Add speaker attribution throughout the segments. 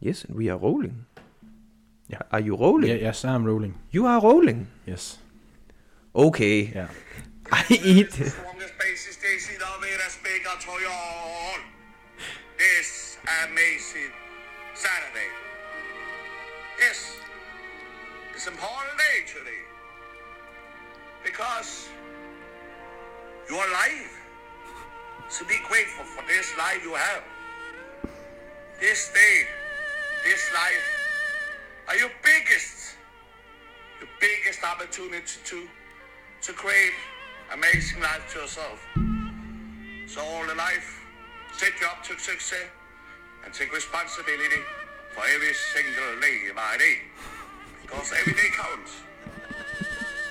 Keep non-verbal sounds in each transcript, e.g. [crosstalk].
Speaker 1: Yes, and we are rolling.
Speaker 2: Ja.
Speaker 1: Are you rolling?
Speaker 2: Yeah, yes, I'm rolling.
Speaker 1: You are rolling.
Speaker 2: Yes.
Speaker 1: Okay.
Speaker 2: Yeah. [laughs]
Speaker 1: I eat.
Speaker 3: strongest basis station of it as big as all. This amazing Saturday. Yes, it's important day today. Because you're alive. So be grateful for this life you have. This day, this life are your biggest, your biggest opportunity to, to create amazing life to yourself. So all the life, set you up to success and take responsibility for every single day by day. Because every day counts.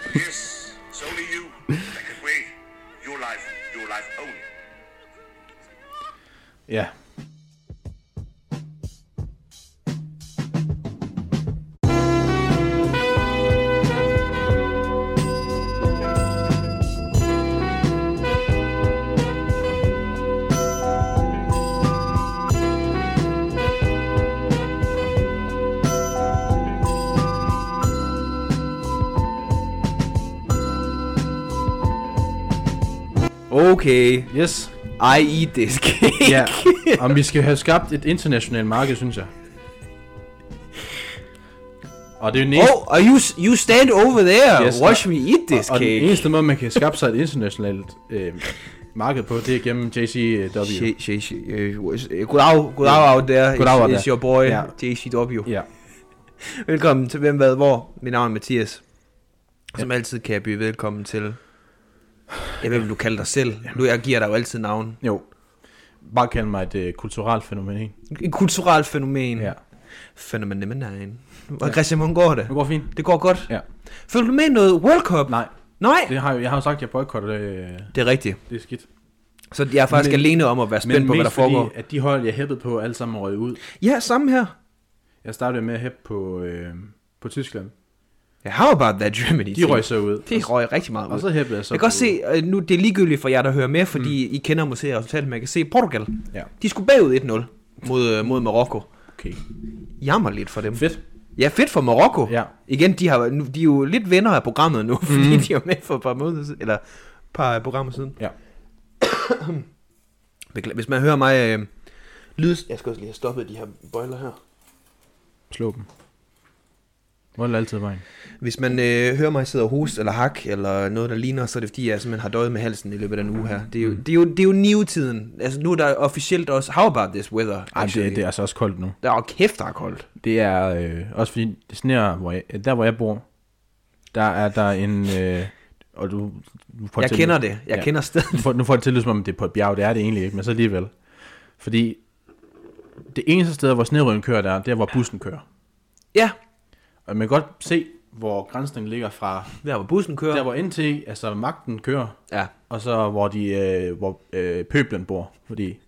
Speaker 3: And yes, it's only you that can create your life, your life only.
Speaker 2: Ja.
Speaker 1: Okay.
Speaker 2: Yes.
Speaker 1: I eat this cake.
Speaker 2: Ja. Om vi skal have skabt et internationalt marked, synes jeg. Og det er eneste,
Speaker 1: Oh, are you you stand over there?
Speaker 2: Yes,
Speaker 1: Watch me eat this
Speaker 2: og, og den
Speaker 1: cake.
Speaker 2: eneste måde, man kan skabe sig et internationalt øh, marked på, det er gennem JCW.
Speaker 1: Øh, Goddag, goddag out there.
Speaker 2: Goddag out
Speaker 1: It's,
Speaker 2: there.
Speaker 1: it's your boy,
Speaker 2: Ja.
Speaker 1: JCW.
Speaker 2: Ja.
Speaker 1: Velkommen til Hvem Hvad Hvor. Mit navn er Mathias. Som altid kan jeg byde velkommen til... Jeg hvad vil du kalde dig selv? Nu jeg giver dig jo altid navn.
Speaker 2: Jo. Bare kald mig et øh, kulturelt fænomen.
Speaker 1: Et kulturelt fænomen.
Speaker 2: Ja.
Speaker 1: Fænomen nummer 9. Og Christian, hvordan går det?
Speaker 2: Det går fint.
Speaker 1: Det går godt.
Speaker 2: Ja.
Speaker 1: Følger du med i noget World Cup?
Speaker 2: Nej,
Speaker 1: Nej.
Speaker 2: det har, jeg jeg har jo sagt, at jeg boykotter det. Øh,
Speaker 1: Det er rigtigt.
Speaker 2: det er skidt.
Speaker 1: Så jeg er faktisk
Speaker 2: Men-
Speaker 1: alene om at være spændt på, hvad der foregår.
Speaker 2: fordi, at de hold, jeg hæppede på, alle sammen røg ud.
Speaker 1: Ja, samme her.
Speaker 2: Jeg startede med at hæppe på, øh, på Tyskland.
Speaker 1: Ja, how about that Germany?
Speaker 2: De røg så ud.
Speaker 1: Det røg rigtig meget ud.
Speaker 2: Og så hæppede jeg så
Speaker 1: Jeg kan også se, øh, nu det er ligegyldigt for jer, der hører med, fordi mm. I kender måske resultatet, jeg kan se Portugal.
Speaker 2: Ja,
Speaker 1: De skulle bagud 1-0 mod, øh, mod Marokko.
Speaker 2: okay.
Speaker 1: Jammer lidt for dem.
Speaker 2: Fedt.
Speaker 1: Ja, fedt for Marokko.
Speaker 2: Ja.
Speaker 1: Igen, de, har, nu, de er jo lidt venner af programmet nu, [laughs] fordi de er med for et par måneder siden, eller et par programmer siden.
Speaker 2: Ja. [coughs]
Speaker 1: Hvis man hører mig øh, lydes... Jeg skal også lige have stoppet de her bøjler her.
Speaker 2: Slå dem. Vold er altid vejen.
Speaker 1: Hvis man øh, hører mig sidde og hoste eller hak, eller noget, der ligner, så er det fordi, jeg simpelthen har døjet med halsen i løbet af den uge her. Det er jo, det er jo, det er jo new-tiden. Altså nu er der officielt også... How about this weather?
Speaker 2: Ej, det, det er altså også koldt nu.
Speaker 1: Der er jo kæft, der er koldt.
Speaker 2: Det er øh, også fordi, det sneer, hvor jeg, der hvor jeg bor, der er der en... Øh, og du, du får
Speaker 1: Jeg
Speaker 2: til-
Speaker 1: kender det. Jeg
Speaker 2: Ja.
Speaker 1: kender stedet.
Speaker 2: Nu får, nu får det til, som om det er på et bjerg. Det er det egentlig ikke, men så alligevel. Fordi det eneste sted, hvor snerøden kører, der, det er, hvor bussen kører.
Speaker 1: Ja,
Speaker 2: Og man kan godt se, hvor grænsen ligger fra
Speaker 1: der hvor bussen kører.
Speaker 2: der, hvor NT, altså magten kører,
Speaker 1: Ja.
Speaker 2: og så hvor, de, øh, hvor øh, pøblen bor. Fordi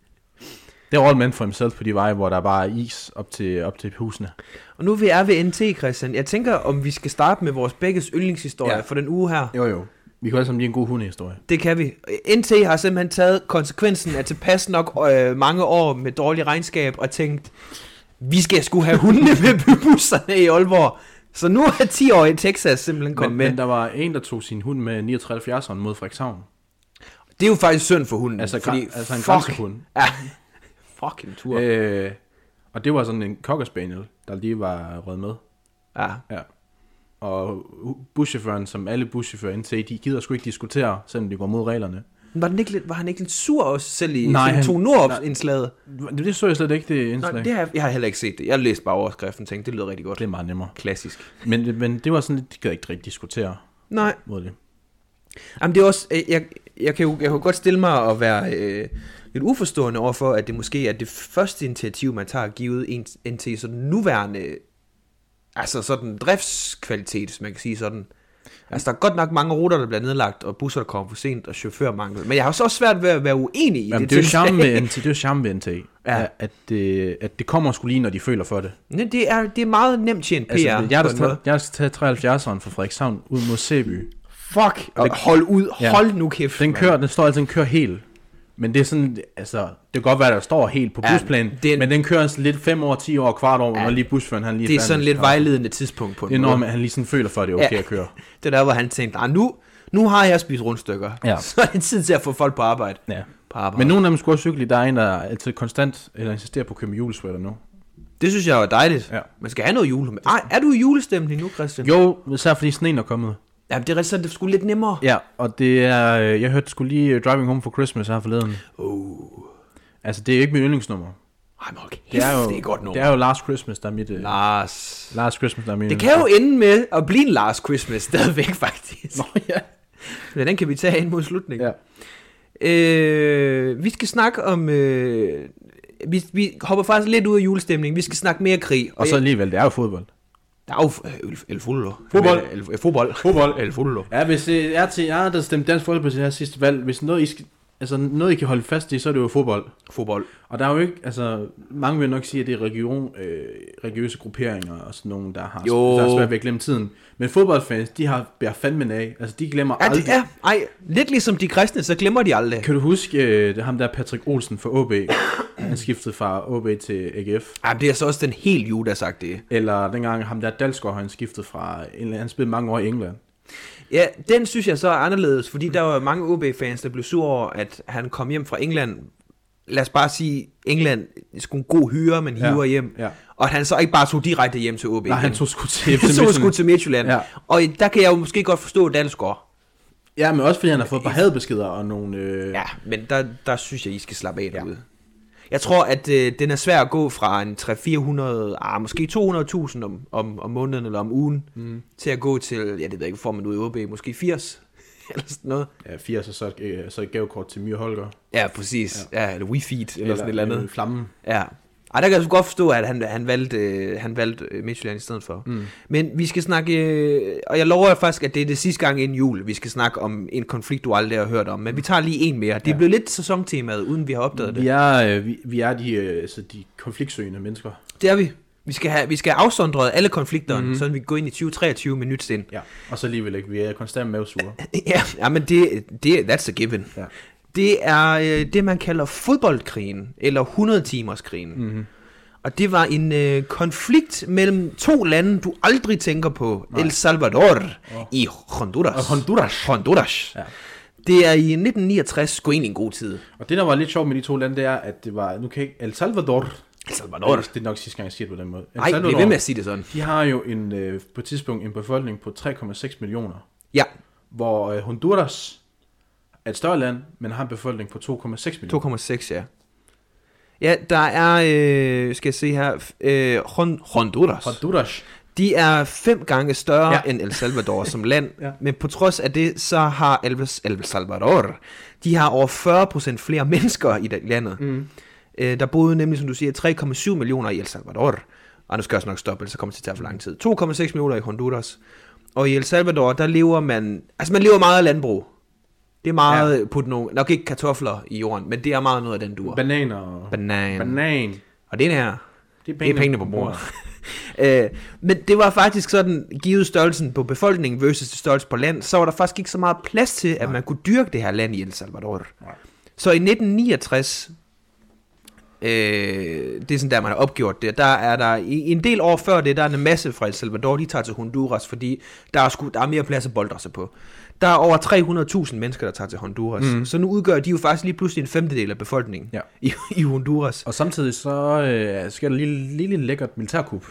Speaker 2: det er all meant for himself på de veje, hvor der bare er is op til, op til husene.
Speaker 1: Og nu vi er ved NT, Christian. Jeg tænker, om vi skal starte med vores begges yndlingshistorie. Ja. for den uge her.
Speaker 2: Jo jo. Vi kan alle sammen lige en god hundehistorie.
Speaker 1: Det kan vi. NT har simpelthen taget konsekvensen af tilpas nok øh, mange år med dårlig regnskab og tænkt, vi skal sgu have hundene med bybusserne i Aalborg. Så nu er 10 år i Texas simpelthen kommet
Speaker 2: Men,
Speaker 1: med.
Speaker 2: men der var en, der tog sin hund med 39 mod Frederikshavn.
Speaker 1: Det er jo faktisk synd for hunden.
Speaker 2: Altså,
Speaker 1: fordi,
Speaker 2: altså en
Speaker 1: fuck,
Speaker 2: grænsehund. [laughs]
Speaker 1: Ja, fucking tur. Øh,
Speaker 2: og det var sådan en cocker spaniel, der lige var rød med.
Speaker 1: Ja.
Speaker 2: Ja. Og buschaufføren, som alle buschauffører indtil, de gider sgu ikke diskutere, selvom de går mod reglerne.
Speaker 1: Var, den ikke lidt, var han ikke lidt sur også selv i
Speaker 2: Nej, han-
Speaker 1: to nord indslaget?
Speaker 2: Det, det så jeg slet ikke, det indslag.
Speaker 1: Nej, det har, jeg har heller ikke set det. Jeg læste bare overskriften og tænkte, det lyder rigtig godt.
Speaker 2: det er meget nemmere.
Speaker 1: Klassisk.
Speaker 2: Men, men det var sådan lidt, de gad ikke rigtig diskutere
Speaker 1: Nej,
Speaker 2: mod det.
Speaker 1: Jamen det er også, jeg, jeg, kan jo, jeg kan jo godt stille mig og være øh, lidt uforstående overfor, at det måske er det første initiativ, man tager givet en, en til sådan nuværende, altså sådan driftskvalitet, hvis man kan sige sådan. Altså der er godt nok mange ruter, der bliver nedlagt, og busser, der kommer for sent, og chaufførmangel. Men jeg har så også svært ved at være uenig i
Speaker 2: Jamen,
Speaker 1: det.
Speaker 2: det, er jo charme med [laughs] NT, det er charme ved NT,
Speaker 1: Ja.
Speaker 2: at, det, at det kommer skulle lige, når de føler for det.
Speaker 1: Men det er, det er meget nemt tjent PR.
Speaker 2: Altså, jeg,
Speaker 1: måde.
Speaker 2: skal, jeg skal tage 73'eren fra Frederikshavn ud mod Sæby.
Speaker 1: Fuck, og hold ud,
Speaker 2: Ja.
Speaker 1: hold nu kæft.
Speaker 2: Den kører, den står altid, den kører helt. Men det er sådan, altså, det kan godt være, der står helt på
Speaker 1: Ja,
Speaker 2: busplanen,
Speaker 1: er en-
Speaker 2: men den kører sådan lidt 5 år, 10 år, kvart år,
Speaker 1: Ja.
Speaker 2: når lige busføren han lige
Speaker 1: Det er sådan lidt vejledende tidspunkt på en
Speaker 2: Det er når man, han lige sådan føler for, at det er okay
Speaker 1: Ja.
Speaker 2: at køre. [laughs]
Speaker 1: Det er der, hvor han tænkte, ah, nu, nu har jeg spist rundstykker.
Speaker 2: Ja. [laughs]
Speaker 1: Så er det tid til at få folk på arbejde.
Speaker 2: Ja.
Speaker 1: På arbejde.
Speaker 2: Men nogle af dem skulle også cykle. Der er en, der altid konstant eller insisterer på at købe med julesweater nu.
Speaker 1: Det synes jeg er dejligt.
Speaker 2: Ja.
Speaker 1: Man skal have noget jule. Ej, er du i julestemning nu, Christian?
Speaker 2: Jo, især fordi sneen er kommet.
Speaker 1: Ja, det er rigtigt, så er det sgu lidt nemmere.
Speaker 2: Ja, og det er, øh, jeg hørte sgu lige øh, Driving Home for Christmas her forleden.
Speaker 1: Oh.
Speaker 2: Altså, det er ikke mit yndlingsnummer.
Speaker 1: Ej, men kæft,
Speaker 2: Det er jo,
Speaker 1: det er godt nummer.
Speaker 2: Det er jo Last Christmas, der er mit... Øh,
Speaker 1: Lars.
Speaker 2: Last Christmas, der er mit
Speaker 1: Det kan jo ende med at blive en Lars Christmas stadigvæk, faktisk.
Speaker 2: Nå, ja.
Speaker 1: Men den kan vi tage ind mod slutningen.
Speaker 2: ja.
Speaker 1: Øh, vi skal snakke om... Øh, vi, vi hopper faktisk lidt ud af julestemningen. Vi skal snakke mere krig.
Speaker 2: Og så alligevel, det er jo fodbold.
Speaker 1: Der er jo øh, el, el fodbold.
Speaker 2: Fodbold.
Speaker 1: El, el, fodbold.
Speaker 2: Fodbold.
Speaker 1: El fodbold.
Speaker 2: Ja, hvis det er til jer, der stemte Dansk Folkeparti her sidste valg, hvis noget I, skal, altså noget I kan holde fast i, så er det jo fodbold.
Speaker 1: Fodbold.
Speaker 2: Og der er jo ikke, altså, mange vil nok sige, at det er region, øh, religiøse grupperinger og sådan nogle, der har,
Speaker 1: Jo.
Speaker 2: der har svært ved at glemme tiden. Men fodboldfans, de har bærer fandme af. Altså, de glemmer
Speaker 1: Ja,
Speaker 2: aldrig.
Speaker 1: er, ej, lidt ligesom de kristne, så glemmer de aldrig.
Speaker 2: Kan du huske øh, det, ham der Patrick Olsen fra OB? [clears throat] Han skiftede fra OB til AGF.
Speaker 1: Ej, det er så også den helt sagt det.
Speaker 2: Eller dengang ham der Dalsgaard, han skiftede fra, han spillede mange år i England.
Speaker 1: Ja, den synes jeg så er anderledes, fordi der var mange OB-fans, der blev sur over, at han kom hjem fra England. Lad os bare sige, England er sgu en god hyre, man hiver
Speaker 2: Ja,
Speaker 1: hjem.
Speaker 2: ja.
Speaker 1: Og at han så ikke bare tog direkte hjem til OB.
Speaker 2: Nej, han tog sgu til [laughs]
Speaker 1: Han tog sgu til Midtjylland.
Speaker 2: Ja.
Speaker 1: Og der kan jeg jo måske godt forstå Dalsgaard.
Speaker 2: Ja, men også fordi han har fået et par hadbeskeder og nogle... Øh,
Speaker 1: Ja, men der, der synes jeg, I skal slappe af derude. Jeg tror, at øh, den er svær at gå fra en 300-400, ah, måske 200.000 om, om, om måneden eller om ugen, mm. til at gå til, ja, det ved jeg ikke, får man ud i OB, måske 80 [laughs] eller sådan noget.
Speaker 2: ja 80 og så, øh, så et gavekort til Myre Holger.
Speaker 1: Ja, præcis. Ja, ja eller WeFeed, eller, eller sådan et eller andet.
Speaker 2: Øh, flammen.
Speaker 1: Ja. Ej, der kan jeg så godt forstå, at han, han valgte, øh, han valgte øh, Midtjylland i stedet for. Mm. Men vi skal snakke, øh, og jeg lover jer faktisk, at det er det sidste gang inden jul, vi skal snakke om en konflikt, du aldrig har hørt om. Men vi tager lige en mere. Det er
Speaker 2: Ja.
Speaker 1: blevet lidt sæsontemaet, uden vi har opdaget det.
Speaker 2: Vi er, øh, vi, vi er de, øh, altså de konfliktsøgende mennesker.
Speaker 1: Det er vi. Vi skal have, vi skal have afsondret alle konflikterne, mm-hmm. så vi kan gå ind i 2023 med nyt sind.
Speaker 2: Ja. Og så alligevel ikke, vi er konstant mavsure.
Speaker 1: Ja, ja men det, det, that's a given.
Speaker 2: Ja.
Speaker 1: Det er øh, det, man kalder fodboldkrigen, eller 100-timerskrigen. Mm-hmm. Og det var en øh, konflikt mellem to lande, du aldrig tænker på. Nej. El Salvador oh. i Honduras.
Speaker 2: Og Honduras.
Speaker 1: Honduras.
Speaker 2: Ja.
Speaker 1: Det er i 1969, sgu egentlig en god tid.
Speaker 2: Og det, der var lidt sjovt med de to lande, det er, at det var, nu kan jeg ikke, El Salvador,
Speaker 1: El Salvador.
Speaker 2: det er nok sidste gang, jeg siger det på den måde. El
Speaker 1: Nej, bliv ved med at sige det sådan.
Speaker 2: de har jo en, øh, på et tidspunkt en befolkning på 3,6 millioner,
Speaker 1: Ja,
Speaker 2: hvor øh, Honduras er et større land, men har en befolkning på 2,6 millioner.
Speaker 1: 2,6, ja. Ja, der er, øh, skal jeg se her, øh, Hon- Honduras.
Speaker 2: Honduras.
Speaker 1: De er fem gange større ja. End El Salvador som land, ja. [laughs]
Speaker 2: Ja.
Speaker 1: men på trods af det, så har El, El Salvador, de har over 40% flere mennesker i det landet. Mm. Øh, der boede nemlig, som du siger, 3,7 millioner i El Salvador. Og nu skal jeg også nok stoppe, ellers så kommer det til at tage for lang tid. 2,6 millioner i Honduras. Og i El Salvador, der lever man, altså man lever meget af landbrug. Det er meget ja. putte nogle, nok ikke kartofler i jorden, men det er meget noget af den dur.
Speaker 2: Bananer.
Speaker 1: Banan.
Speaker 2: Banan.
Speaker 1: Og det her,
Speaker 2: Det er
Speaker 1: det er pengene på bordet. [laughs] øh, men det var faktisk sådan, givet størrelsen på befolkningen versus størrelsen på land, så var der faktisk ikke så meget plads til, at man kunne dyrke det her land i El Salvador.
Speaker 2: Nej.
Speaker 1: Så i 1969, øh, det er sådan der, man har opgjort det, der er der, en del år før det, der er en masse fra El Salvador, de tager til Honduras, fordi der er, sgu, der er mere plads at boldre sig på. Der er over 300.000 mennesker, der tager til Honduras. Mm. Så nu udgør de jo faktisk lige pludselig en femtedel af befolkningen
Speaker 2: Ja.
Speaker 1: i, i Honduras.
Speaker 2: Og samtidig så øh, sker der lige, lige lidt lækkert militærkup.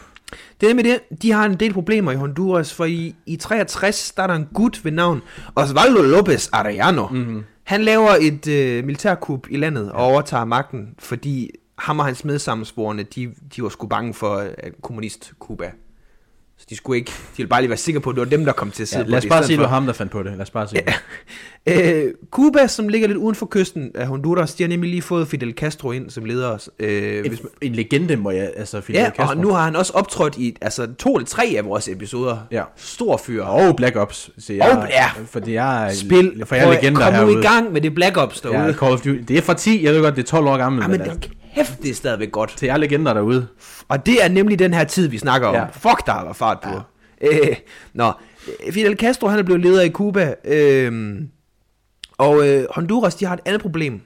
Speaker 1: Det er med det, de har en del problemer i Honduras, for i, i 63, der er der en gut ved navn Osvaldo López Arellano. Mm-hmm. Han laver et øh, militærkup i landet og overtager magten, fordi ham og hans medsammensvorene, de, de var sgu bange for øh, kommunist-Kuba. De skulle ikke, de ville bare lige være sikre på, at det var dem, der kom til at sidde
Speaker 2: Ja, lad os bare sige, det var ham, der fandt på det. Lad os bare sige det. [laughs]
Speaker 1: Øh, Cuba, som ligger lidt uden for kysten af Honduras, de har nemlig lige fået Fidel Castro ind som leder. Øh, hvis
Speaker 2: En, en legende, må jeg, altså Fidel
Speaker 1: ja,
Speaker 2: Castro.
Speaker 1: og nu har han også optrådt i altså, to eller tre af vores episoder.
Speaker 2: Ja.
Speaker 1: Stor fyr.
Speaker 2: Og Black Ops, siger jeg.
Speaker 1: Og- ja.
Speaker 2: Fordi jeg er,
Speaker 1: Spil,
Speaker 2: for jeg er legender
Speaker 1: kom nu
Speaker 2: herude.
Speaker 1: i gang med det Black Ops derude.
Speaker 2: Ja,
Speaker 1: Ja,
Speaker 2: Call of Duty. Det er fra 10, jeg ved godt, det er 12 år gammelt.
Speaker 1: ja, men
Speaker 2: men
Speaker 1: det
Speaker 2: altså,
Speaker 1: kæft, det er stadigvæk godt.
Speaker 2: til jer legender derude.
Speaker 1: Og det er nemlig den her tid, vi snakker om.
Speaker 2: Ja.
Speaker 1: Fuck, der var fart på. Ja. Øh, nå, Fidel Castro, han er blevet leder i Cuba. Øh, og øh, Honduras, de har et andet problem.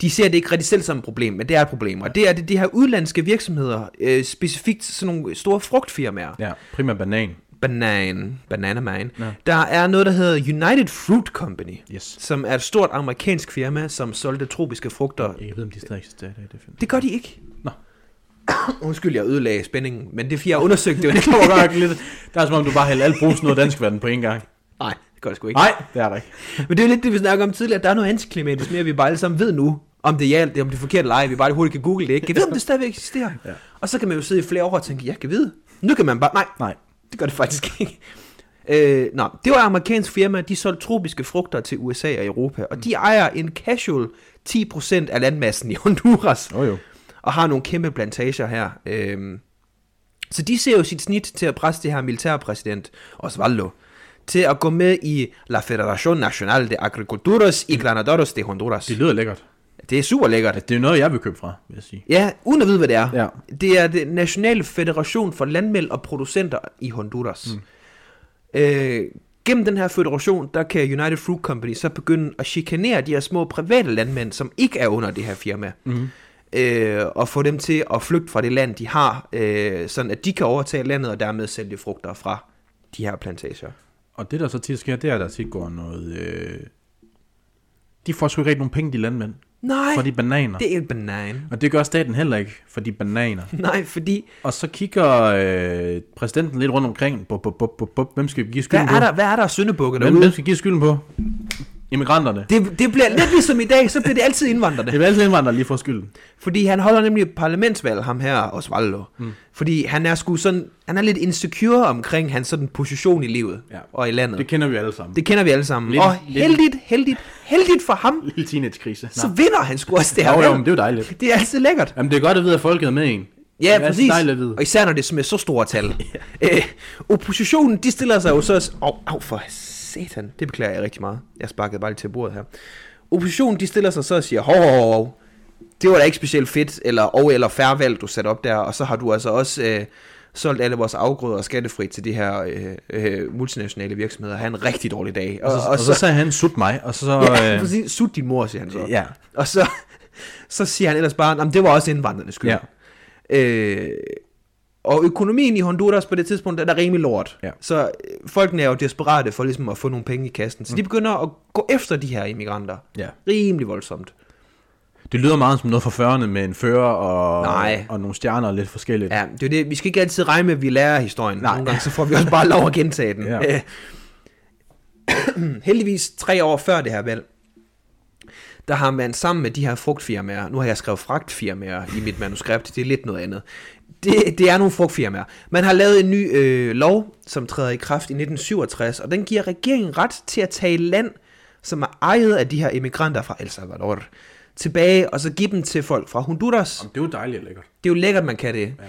Speaker 1: de ser det ikke rigtig selv som et problem, men det er et problem. Og det er det, de her udlandske virksomheder, øh, specifikt sådan nogle store frugtfirmaer,
Speaker 2: Ja, primært banan.
Speaker 1: Banan, Banana Man,
Speaker 2: Ja.
Speaker 1: der er noget, der hedder United Fruit Company,
Speaker 2: Yes.
Speaker 1: som er et stort amerikansk firma, som solgte tropiske frugter.
Speaker 2: Jeg ved, om de stadig eksisterer i dag. Det finder.
Speaker 1: Det gør de ikke.
Speaker 2: Nå. [coughs]
Speaker 1: Undskyld, jeg ødelagde spændingen, men det er fordi, jeg undersøgte det. [laughs]
Speaker 2: Det var godt lidt... Der er som om, du bare hælder alt brus noget dansk vand på en gang.
Speaker 1: Nej, det gør det sgu ikke.
Speaker 2: Nej, det er der ikke.
Speaker 1: Men det er lidt det, vi snakker om tidligere. Der er noget antiklimatisk mere, vi bare alle sammen ved nu, om det er, det er, om det er forkert eller ej. Vi bare hurtigt kan google det, ikke? Kan vide, om det stadigvæk eksisterer.
Speaker 2: Ja.
Speaker 1: Og så kan man jo sidde i flere år og tænke, ja, kan vide. Nu kan man bare, nej,
Speaker 2: Nej.
Speaker 1: Det gør det faktisk [laughs] ikke. Øh, nå, det var et amerikansk firma, de solgte tropiske frugter til USA og Europa, og de ejer en casual 10% af landmassen i Honduras,
Speaker 2: oh, jo.
Speaker 1: og har nogle kæmpe plantager her. Øh, så de ser jo sit snit til at presse det her militærpræsident, Osvaldo, til at gå med i La Federación Nacional de Agriculturas y Granaderos de Honduras.
Speaker 2: Det lyder lækkert.
Speaker 1: Det er super lækkert.
Speaker 2: Det er noget, jeg vil købe fra, vil jeg sige.
Speaker 1: Ja, uden at vide, hvad det er.
Speaker 2: Ja.
Speaker 1: Det er det Nationale Federation for Landmænd og Producenter i Honduras. Mm. Øh, gennem den her federation, der kan United Fruit Company så begynde at chikanere de her små private landmænd, som ikke er under det her firma. Mm. Øh, og få dem til at flygte fra det land, de har, øh, sådan at de kan overtage landet og dermed sælge frugter fra de her plantager.
Speaker 2: Og det, der så tit sker, det er, at der tit går noget... Øh... De får sgu ikke rigtig nogen penge, de landmænd.
Speaker 1: Nej,
Speaker 2: For de bananer.
Speaker 1: det er en banan.
Speaker 2: Og det gør staten heller ikke, for de bananer. [laughs]
Speaker 1: Nej, fordi,
Speaker 2: Og så kigger øh, præsidenten lidt rundt omkring. Bup, bup, bup, bup, bup. Hvem skal vi give
Speaker 1: hvad
Speaker 2: skylden
Speaker 1: er
Speaker 2: på?
Speaker 1: der, hvad er der af syndebukke
Speaker 2: Hvem,
Speaker 1: derude?
Speaker 2: hvem skal give skylden på? Immigranterne.
Speaker 1: Det, det bliver lidt ligesom i dag, så bliver det altid indvandrerne. [laughs]
Speaker 2: Det er altid indvandrere lige får skylden.
Speaker 1: Fordi han holder nemlig parlamentsvalg, ham her, Osvaldo. Mm. Fordi han er sgu sådan, han er lidt insecure omkring hans sådan position i livet
Speaker 2: Ja.
Speaker 1: og i landet.
Speaker 2: Det kender vi alle sammen.
Speaker 1: det kender vi alle sammen.
Speaker 2: Lidt-
Speaker 1: og heldigt, heldigt, heldigt for ham, [laughs]
Speaker 2: Lille teenage-krise.
Speaker 1: så vinder han sgu også det her
Speaker 2: Jo, jo, men det er jo dejligt.
Speaker 1: Det er altid lækkert.
Speaker 2: Jamen, det er godt at vide, at folket er med en.
Speaker 1: Ja,
Speaker 2: det
Speaker 1: præcis. Og især når det er med så store tal. [laughs] øh, oppositionen, de stiller sig jo så... Åh, oh, oh, for satan. Det beklager jeg rigtig meget. Jeg sparkede bare lidt til bordet her. Oppositionen, de stiller sig så og siger, hov, hov, hov, det var da ikke specielt fedt, eller, og eller færre valg, du satte op der, og så har du altså også øh, solgt alle vores afgrøder skattefrit til de her øh, øh, multinationale virksomheder. Ha' en rigtig dårlig dag.
Speaker 2: Og, så, og så sagde han, sut mig, og så...
Speaker 1: ja,
Speaker 2: øh, [laughs]
Speaker 1: præcis, sut din mor, siger han så.
Speaker 2: ja.
Speaker 1: Og så, så siger han ellers bare, at det var også indvandrernes skyld.
Speaker 2: Ja.
Speaker 1: Øh, og økonomien i Honduras på det tidspunkt, den er rimelig lort.
Speaker 2: Ja.
Speaker 1: Så øh, folkene er jo desperate for ligesom at få nogle penge i kassen. Så de begynder at gå efter de her immigranter.
Speaker 2: ja.
Speaker 1: Rimelig voldsomt.
Speaker 2: Det lyder meget som noget fra 40'erne med en fører og,
Speaker 1: Nej.
Speaker 2: og nogle stjerner og lidt forskelligt.
Speaker 1: Ja, det er det. Vi skal ikke altid regne med, at vi lærer historien.
Speaker 2: Nej.
Speaker 1: Nogle gange så får vi også bare lov at gentage den. [laughs]
Speaker 2: Ja.
Speaker 1: Øh, [clears throat] Heldigvis tre år før det her valg, der har man sammen med de her frugtfirmaer, nu har jeg skrevet fragtfirmaer i mit manuskript, det er lidt noget andet. Det, det er nogle frugtfirmaer. Man har lavet en ny øh, lov, som træder i kraft i 1967, og den giver regeringen ret til at tage land, som er ejet af de her immigranter fra El Salvador, tilbage, og så give dem til folk fra Honduras.
Speaker 2: Det er jo dejligt og lækkert.
Speaker 1: Det er jo lækkert, man kan det. Ja.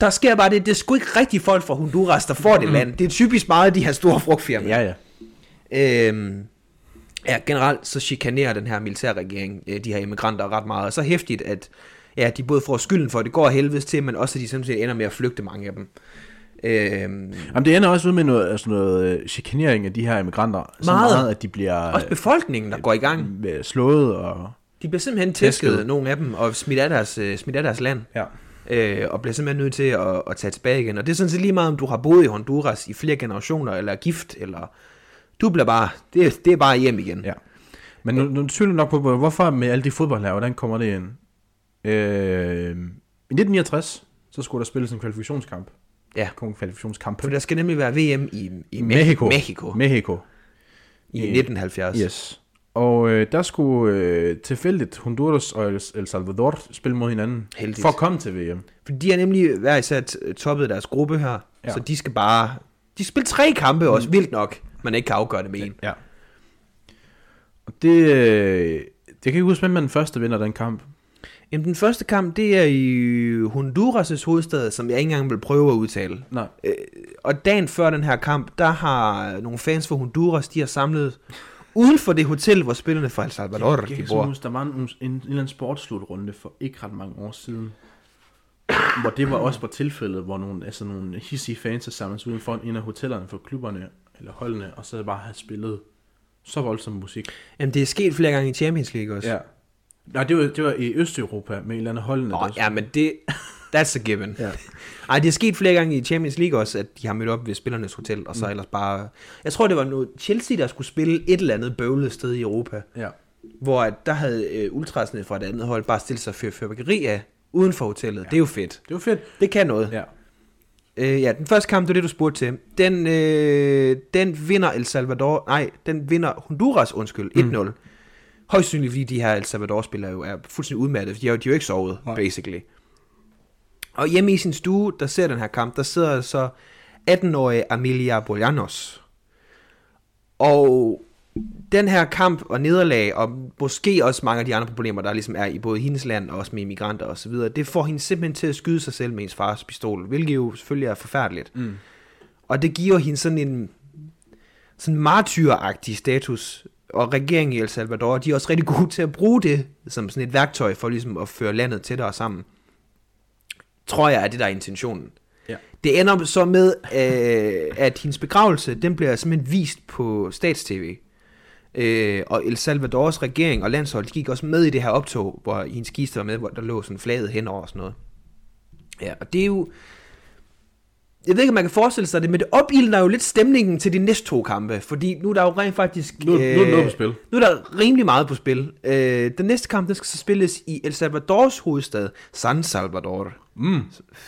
Speaker 1: Der sker bare det, det er sgu ikke rigtig folk fra Honduras, der får det land. Det er typisk meget de her store frugtfirmaer.
Speaker 2: Ja, ja.
Speaker 1: Øhm, ja, generelt så chikanerer den her militærregering øh, de her immigranter ret meget. Og så hæftigt, at ja, de både får skylden for, at det går helvedes til, men også at de simpelthen ender med at flygte mange af dem. Øhm,
Speaker 2: Jamen, det ender også ud med noget, altså noget øh, chikanering af de her immigranter. Så
Speaker 1: Meget.
Speaker 2: meget, at de bliver
Speaker 1: også befolkningen, der går i gang.
Speaker 2: øh, slået og...
Speaker 1: De bliver simpelthen tæsket,
Speaker 2: Tæsket.
Speaker 1: nogle af dem, og smidt af deres, øh, smidt af deres land.
Speaker 2: Ja.
Speaker 1: øh, og bliver simpelthen nødt til at, at tage tilbage igen. Og det er sådan set lige meget, om du har boet i Honduras i flere generationer, eller er gift, eller... Du bliver bare... Det, det er bare hjem igen.
Speaker 2: ja. Men nu, nu tvivler nok på, hvor- hvorfor med alle de fodboldlærer, hvordan kommer det ind? Øh, I 1969, så skulle der spilles en kvalifikationskamp.
Speaker 1: Ja.
Speaker 2: Kom kvalifikationskamp.
Speaker 1: For der skal nemlig være VM i, i Me-
Speaker 2: Mexico.
Speaker 1: Mexico
Speaker 2: Mexico.
Speaker 1: i 1970.
Speaker 2: Yes. Og øh, der skulle øh, tilfældigt Honduras og El, Salvador spille mod hinanden.
Speaker 1: Heldigt.
Speaker 2: For at komme til VM.
Speaker 1: For de har nemlig hver især toppet deres gruppe her, ja. Så de skal bare... De spiller tre kampe også, vildt nok, man ikke kan afgøre det med en.
Speaker 2: Ja. Og det, øh, det kan ikke huske, hvem er den første vinder den kamp.
Speaker 1: Jamen, den første kamp, det er i Honduras' hovedstad, som jeg ikke engang vil prøve at udtale.
Speaker 2: Nej.
Speaker 1: Øh, og dagen før den her kamp, der har nogle fans fra Honduras, de har samlet uden for det hotel, hvor spillerne fra El Salvador,
Speaker 2: Jeg
Speaker 1: de
Speaker 2: kan
Speaker 1: bor.
Speaker 2: huske, der var en, en, en eller anden sportsslutrunde for ikke ret mange år siden. Hvor det var også var tilfældet, hvor nogle, altså nogle hissige fans er samlet uden for en af hotellerne for klubberne eller holdene, og så bare have spillet så voldsom musik.
Speaker 1: Jamen, det er sket flere gange i Champions League også.
Speaker 2: Nej, det var, det var i Østeuropa med en eller anden holdende.
Speaker 1: Nå,
Speaker 2: der-
Speaker 1: ja, men det, that's a given.
Speaker 2: Ja.
Speaker 1: Ej, det er sket flere gange i Champions League også, at de har mødt op ved spillernes hotel, og så ellers bare... Jeg tror, det var noget Chelsea, der skulle spille et eller andet bøvlet sted i Europa,
Speaker 2: ja.
Speaker 1: hvor at der havde øh, ultrasene fra et andet hold bare stillet sig fyrt fyrværkeri af uden for hotellet. Ja. Det er jo fedt.
Speaker 2: Det var fedt.
Speaker 1: Det kan noget.
Speaker 2: Ja.
Speaker 1: Øh, ja, den første kamp, det er det, du spurgte til. Den, øh, den vinder El Salvador, nej, den vinder Honduras, undskyld, 1-0. Højst synligt, fordi de her El Salvador-spillere jo er fuldstændig udmattede, for de har, jo- de har jo ikke sovet,
Speaker 2: Nej.
Speaker 1: basically. Og hjemme i sin stue, der ser den her kamp, der sidder så 18-årige Amelia Bolanos. Og den her kamp og nederlag, og måske også mange af de andre problemer, der ligesom er i både hendes land og også med immigranter og så videre, det får hende simpelthen til at skyde sig selv med hendes fars pistol, hvilket jo selvfølgelig er forfærdeligt. Mm. Og det giver hende sådan en sådan martyragtig status, og regeringen i El Salvador, de er også rigtig gode til at bruge det som sådan et værktøj for ligesom at føre landet tættere sammen. Tror jeg er det, der er intentionen.
Speaker 2: Ja.
Speaker 1: Det ender så med, øh, at hendes begravelse, den bliver simpelthen vist på statstv. Øh, og El Salvadors regering og landshold, de gik også med i det her optog, hvor hendes kiste var med, hvor der lå sådan flaget hen over og sådan noget. Ja, og det er jo... Jeg ved ikke, om man kan forestille sig det, men det opildner jo lidt stemningen til de næste to kampe, fordi nu er der jo rent faktisk...
Speaker 2: Nu- nu er der noget på spil.
Speaker 1: Nu er der rimelig meget på spil. Øh, den næste kamp, den skal så spilles i El Salvadors hovedstad, San Salvador.
Speaker 2: Mm.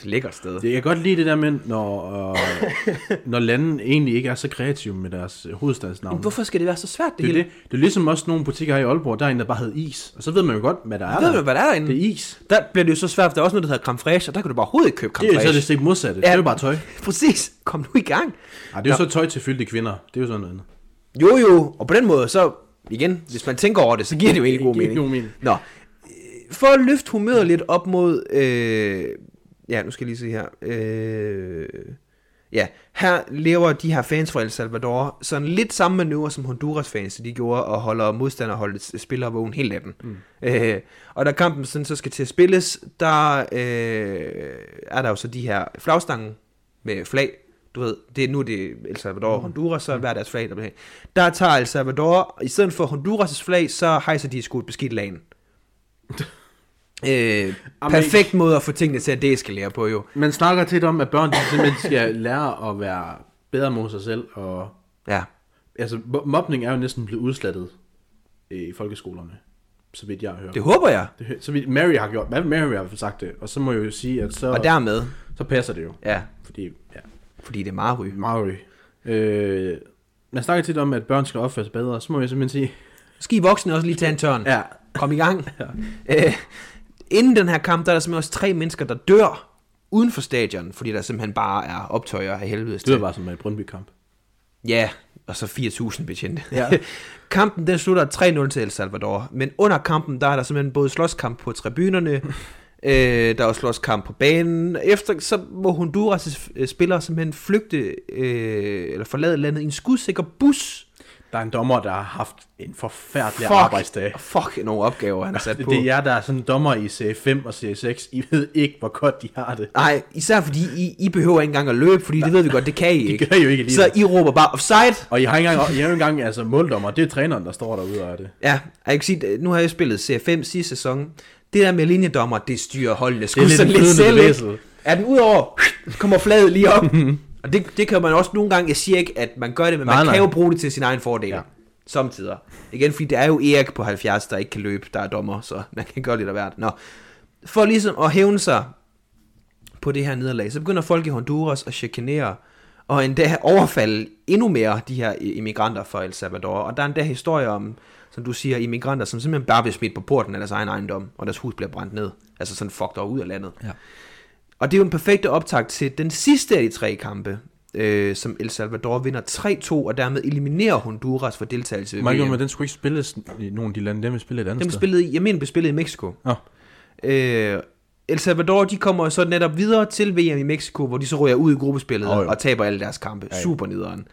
Speaker 1: Lækkert sted.
Speaker 2: Jeg kan godt lide det der med, når, øh, når landene egentlig ikke er så kreative med deres øh, hovedstadsnavn.
Speaker 1: Hvorfor skal det være så svært, det,
Speaker 2: Det er,
Speaker 1: hele?
Speaker 2: det. det er ligesom også nogle butikker her i Aalborg, der er en, der bare hedder is. Og så ved man jo godt, hvad der er
Speaker 1: Ved
Speaker 2: der.
Speaker 1: du, hvad der er derinde?
Speaker 2: Det er is.
Speaker 1: Der bliver det jo så svært, for der er også noget, der hedder creme fraiche, og der kan du bare overhovedet ikke købe creme
Speaker 2: Det er så
Speaker 1: fraiche.
Speaker 2: det stik modsatte.
Speaker 1: Ja.
Speaker 2: Det er jo bare tøj. [laughs]
Speaker 1: Præcis. Kom nu i gang.
Speaker 2: Ej, det er jo så tøj til fyldte kvinder. Det er jo sådan noget andet.
Speaker 1: Jo jo, og på den måde, så igen, hvis man tænker over det, så giver det jo egentlig god mening. Nå, for at løfte humøret lidt op mod, øh, ja, nu skal jeg lige se her, øh, ja, her lever de her fans fra El Salvador sådan lidt samme manøvre som Honduras fans, de gjorde, og holder modstanderholdet spillere vågen hele natten. Mm. Øh, og da kampen sådan, så skal til at spilles, der øh, er der jo så de her flagstangen med flag, du ved, det er nu det er El Salvador og Honduras, så er hver deres flag, der bliver Der tager El Salvador, i stedet for Honduras' flag, så hejser de sgu et beskidt lagen. Øh, perfekt måde at få tingene til at deeskalere på, jo.
Speaker 2: Man snakker tit om, at børn de simpelthen skal lære at være bedre mod sig selv. Og,
Speaker 1: Ja.
Speaker 2: altså, mo- mobning er jo næsten blevet udslettet i folkeskolerne. Så vidt jeg har hørt.
Speaker 1: Det håber jeg.
Speaker 2: Det, så vidt Mary har gjort. Hvad Mary har sagt det. Og så må jeg jo sige, at så,
Speaker 1: Og dermed,
Speaker 2: så passer det jo.
Speaker 1: ja,
Speaker 2: Fordi, ja,
Speaker 1: fordi det er Mary.
Speaker 2: Mary. Øh, man snakker tit om, at børn skal opføre sig bedre. Så må jeg simpelthen sige,
Speaker 1: Skal I voksne også lige tage en tørn?
Speaker 2: ja,
Speaker 1: Kom i gang. Ja. Øh, inden den her kamp, der er der simpelthen også tre mennesker, der dør uden for stadion, fordi der simpelthen bare er optøjer af helvedes
Speaker 2: det var bare som en Brøndby-kamp.
Speaker 1: Ja, og så 4.000 betjente.
Speaker 2: Ja. [laughs]
Speaker 1: kampen den slutter 3-0 til El Salvador, men under kampen, der er der simpelthen både slåskamp på tribunerne, [laughs] øh, der er også slåskamp på banen. Efter så må Honduras' øh, spillere simpelthen flygte, øh, eller forlade landet i en skudsikker bus.
Speaker 2: Der er en dommer, der har haft en forfærdelig arbejdsdag.
Speaker 1: fuck nogle opgaver, han har sat på.
Speaker 2: Det er jer, der er sådan dommer i serie 5 og serie 6. I ved ikke, hvor godt de har det.
Speaker 1: Nej, især fordi I, I behøver ikke engang at løbe, fordi det ved vi godt, det kan I ikke.
Speaker 2: gør I jo ikke
Speaker 1: Så
Speaker 2: alligevel.
Speaker 1: I råber bare offside.
Speaker 2: Og I har ikke engang, I har ikke engang altså, måldommer. Det er træneren, der står derude og er det.
Speaker 1: Ja, jeg kan sige, nu har jeg spillet C5 sidste sæson. Det der med linjedommer, det styrer holdene sgu
Speaker 2: Det er lidt
Speaker 1: sådan selv. Er den udover, kommer fladet lige op. [laughs] og det, det kan man også nogle gange, jeg siger ikke, at man gør det, men
Speaker 2: Nej,
Speaker 1: man
Speaker 2: nej.
Speaker 1: kan jo bruge det til sin egen fordel.
Speaker 2: Ja.
Speaker 1: Samtidig. Igen, fordi det er jo Erik på 70, der ikke kan løbe, der er dommer, så [laughs] man kan gøre lidt af hvert. Nå. For ligesom at hævne sig på det her nederlag, så begynder folk i Honduras at chikanere og endda overfalde endnu mere de her immigranter fra El Salvador. Og der er endda historier om, som du siger, immigranter, som simpelthen bare bliver smidt på porten af deres egen ejendom, og deres hus bliver brændt ned. Altså sådan fucked over ud af landet.
Speaker 2: Ja.
Speaker 1: Og det er jo en perfekt optag til den sidste af de tre kampe, øh, som El Salvador vinder 3-2, og dermed eliminerer Honduras for deltagelse ved
Speaker 2: Michael,
Speaker 1: VM.
Speaker 2: men den skulle ikke spilles i nogle af de lande. Den vil spille et andet
Speaker 1: Dem
Speaker 2: sted.
Speaker 1: spillede, jeg mener, blev spillet i Mexico.
Speaker 2: Nå.
Speaker 1: Øh, El Salvador, de kommer så netop videre til VM i Mexico, hvor de så ryger ud i gruppespillet oh,
Speaker 2: jo.
Speaker 1: og taber alle deres kampe.
Speaker 2: Ja, ja.
Speaker 1: Super nederen.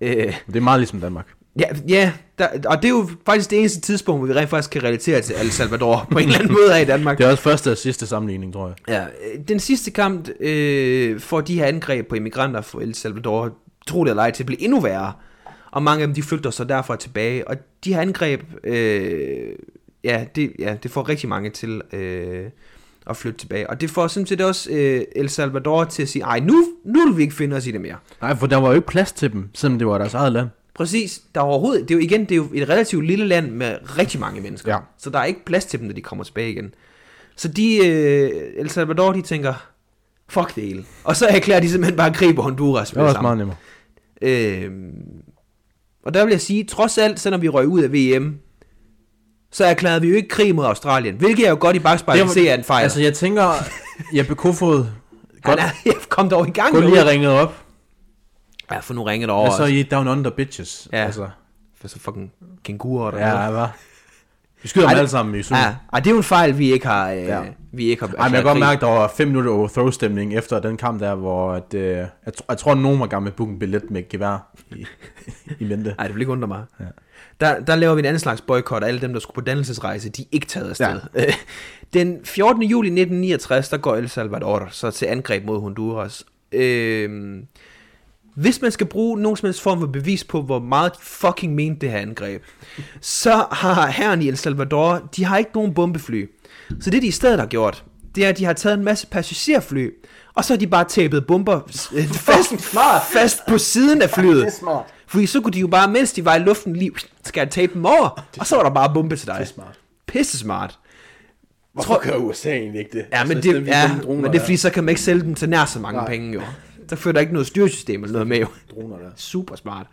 Speaker 1: Øh,
Speaker 2: Det er meget ligesom Danmark.
Speaker 1: Ja, ja der, og det er jo faktisk det eneste tidspunkt, hvor vi rent faktisk kan relatere til El Salvador på en eller anden måde her i Danmark.
Speaker 2: Det er også første og sidste sammenligning, tror jeg.
Speaker 1: Ja, den sidste kamp øh, får de her angreb på immigranter fra El Salvador, tro det eller ej, til at blive endnu værre. Og mange af dem, de flygter så derfra tilbage. Og de her angreb, øh, ja, det, ja, det får rigtig mange til øh, at flytte tilbage. Og det får sådan set også øh, El Salvador til at sige, ej, nu, nu vil vi ikke finde os i det mere.
Speaker 2: Nej, for der var jo ikke plads til dem, selvom det var deres eget land.
Speaker 1: Præcis. Der er overhovedet, det er jo igen, det er jo et relativt lille land med rigtig mange mennesker.
Speaker 2: Ja.
Speaker 1: Så der er ikke plads til dem, når de kommer tilbage igen. Så de, øh, El Salvador, de tænker, fuck det hele. Og så erklærer de simpelthen bare krig på Honduras.
Speaker 2: Det var også
Speaker 1: samme.
Speaker 2: meget nemmere.
Speaker 1: Øh, og der vil jeg sige, trods alt, selvom vi røg ud af VM, så erklærede vi jo ikke krig mod Australien. Hvilket jeg jo godt i bagspejlet kan se er en fejl.
Speaker 2: Altså, jeg tænker, Jeppe Kofod,
Speaker 1: godt,
Speaker 2: godt, [laughs]
Speaker 1: jeg kom dog i gang
Speaker 2: gå lige og ringet op.
Speaker 1: Ja, for nu ringer det over.
Speaker 2: Og så I down under bitches.
Speaker 1: Ja.
Speaker 2: Altså,
Speaker 1: For så fucking kænguruer der.
Speaker 2: ja, hvad? Vi skyder dem alle sammen i Zoom.
Speaker 1: Ja, ej, det er jo en fejl, vi ikke har... Øh,
Speaker 2: Ja.
Speaker 1: Vi ikke har
Speaker 2: Ej, men jeg kan godt mærke, at der var 5 minutter overthrow-stemning efter den kamp der, hvor at, øh, jeg, tr- jeg tror, at nogen var gang med at booke en billet med gevær i, [laughs] i mente.
Speaker 1: Nej, det vil ikke undre mig.
Speaker 2: Ja.
Speaker 1: Der, der laver vi en anden slags boykot, og alle dem, der skulle på dannelsesrejse, de er ikke taget afsted. Ja. [laughs] Den 14. juli 1969, der går El Salvador så til angreb mod Honduras. Øhm, hvis man skal bruge nogen som helst form for bevis på, hvor meget de fucking mente det her angreb, så har herren i El Salvador, de har ikke nogen bombefly. Så det de i stedet har gjort, det er, at de har taget en masse passagerfly, og så har de bare tapet bomber øh, fast, fast på siden af flyet.
Speaker 2: smart.
Speaker 1: Fordi så kunne de jo bare, mens de var i luften, lige skal tape dem over, og så var der bare bombe til dig.
Speaker 2: Det er smart.
Speaker 1: Pisse smart.
Speaker 2: Hvorfor gør USA egentlig ikke det?
Speaker 1: Ja, men,
Speaker 2: Altså,
Speaker 1: det, ja, men det er fordi, så kan man ikke sælge dem til nær så mange.
Speaker 2: Nej.
Speaker 1: penge, jo. Der fører der ikke noget styresystem eller noget med.
Speaker 2: Droner der.
Speaker 1: Super smart.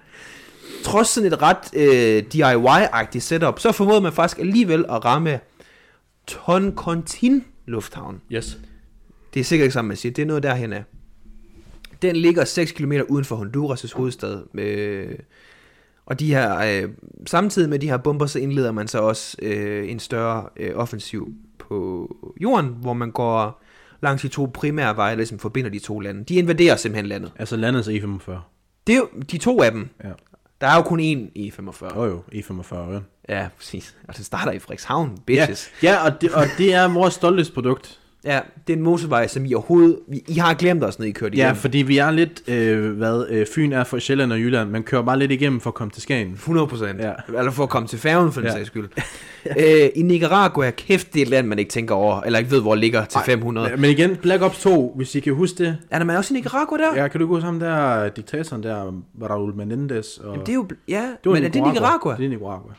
Speaker 1: Trods sådan et ret øh, DIY-agtigt setup, så formåede man faktisk alligevel at ramme Toncontin Lufthavn.
Speaker 2: Yes.
Speaker 1: Det er sikkert ikke sammen, man siger. Det er noget derhen af. Den ligger 6 km uden for Honduras' hovedstad. Øh, og de her, øh, samtidig med de her bomber, så indleder man så også øh, en større øh, offensiv på jorden, hvor man går langs de to primære veje, der ligesom forbinder de to lande. De invaderer simpelthen landet.
Speaker 2: Altså landets E45.
Speaker 1: Det er jo de to af dem.
Speaker 2: Ja.
Speaker 1: Der er jo kun én i 45.
Speaker 2: Jo jo, E45, ja.
Speaker 1: Ja, præcis. Og det starter i Frederikshavn,
Speaker 2: Ja,
Speaker 1: bitches.
Speaker 2: ja og, det, og det er vores stolthedsprodukt.
Speaker 1: Ja, det er en motorvej, som I overhovedet... I har glemt os, når I kørte
Speaker 2: Ja,
Speaker 1: igennem.
Speaker 2: fordi vi er lidt, øh, hvad øh, Fyn er for Sjælland og Jylland. Man kører bare lidt igennem for at komme til Skagen.
Speaker 1: 100 procent.
Speaker 2: Ja.
Speaker 1: Ja. Eller for at komme til færgen, for den
Speaker 2: Ja.
Speaker 1: ja. sags skyld. [laughs] øh, I Nicaragua, kæft, det er et land, man ikke tænker over, eller ikke ved, hvor ligger til 500.
Speaker 2: Men igen, Black Ops 2, hvis I kan huske det.
Speaker 1: Er der man også i Nicaragua der?
Speaker 2: Ja, kan du huske ham der, diktatoren der, Raul Menendez? Og...
Speaker 1: Jamen, det er jo... Ja,
Speaker 2: var
Speaker 1: men er det Nicaragua?
Speaker 2: Det er Nicaragua.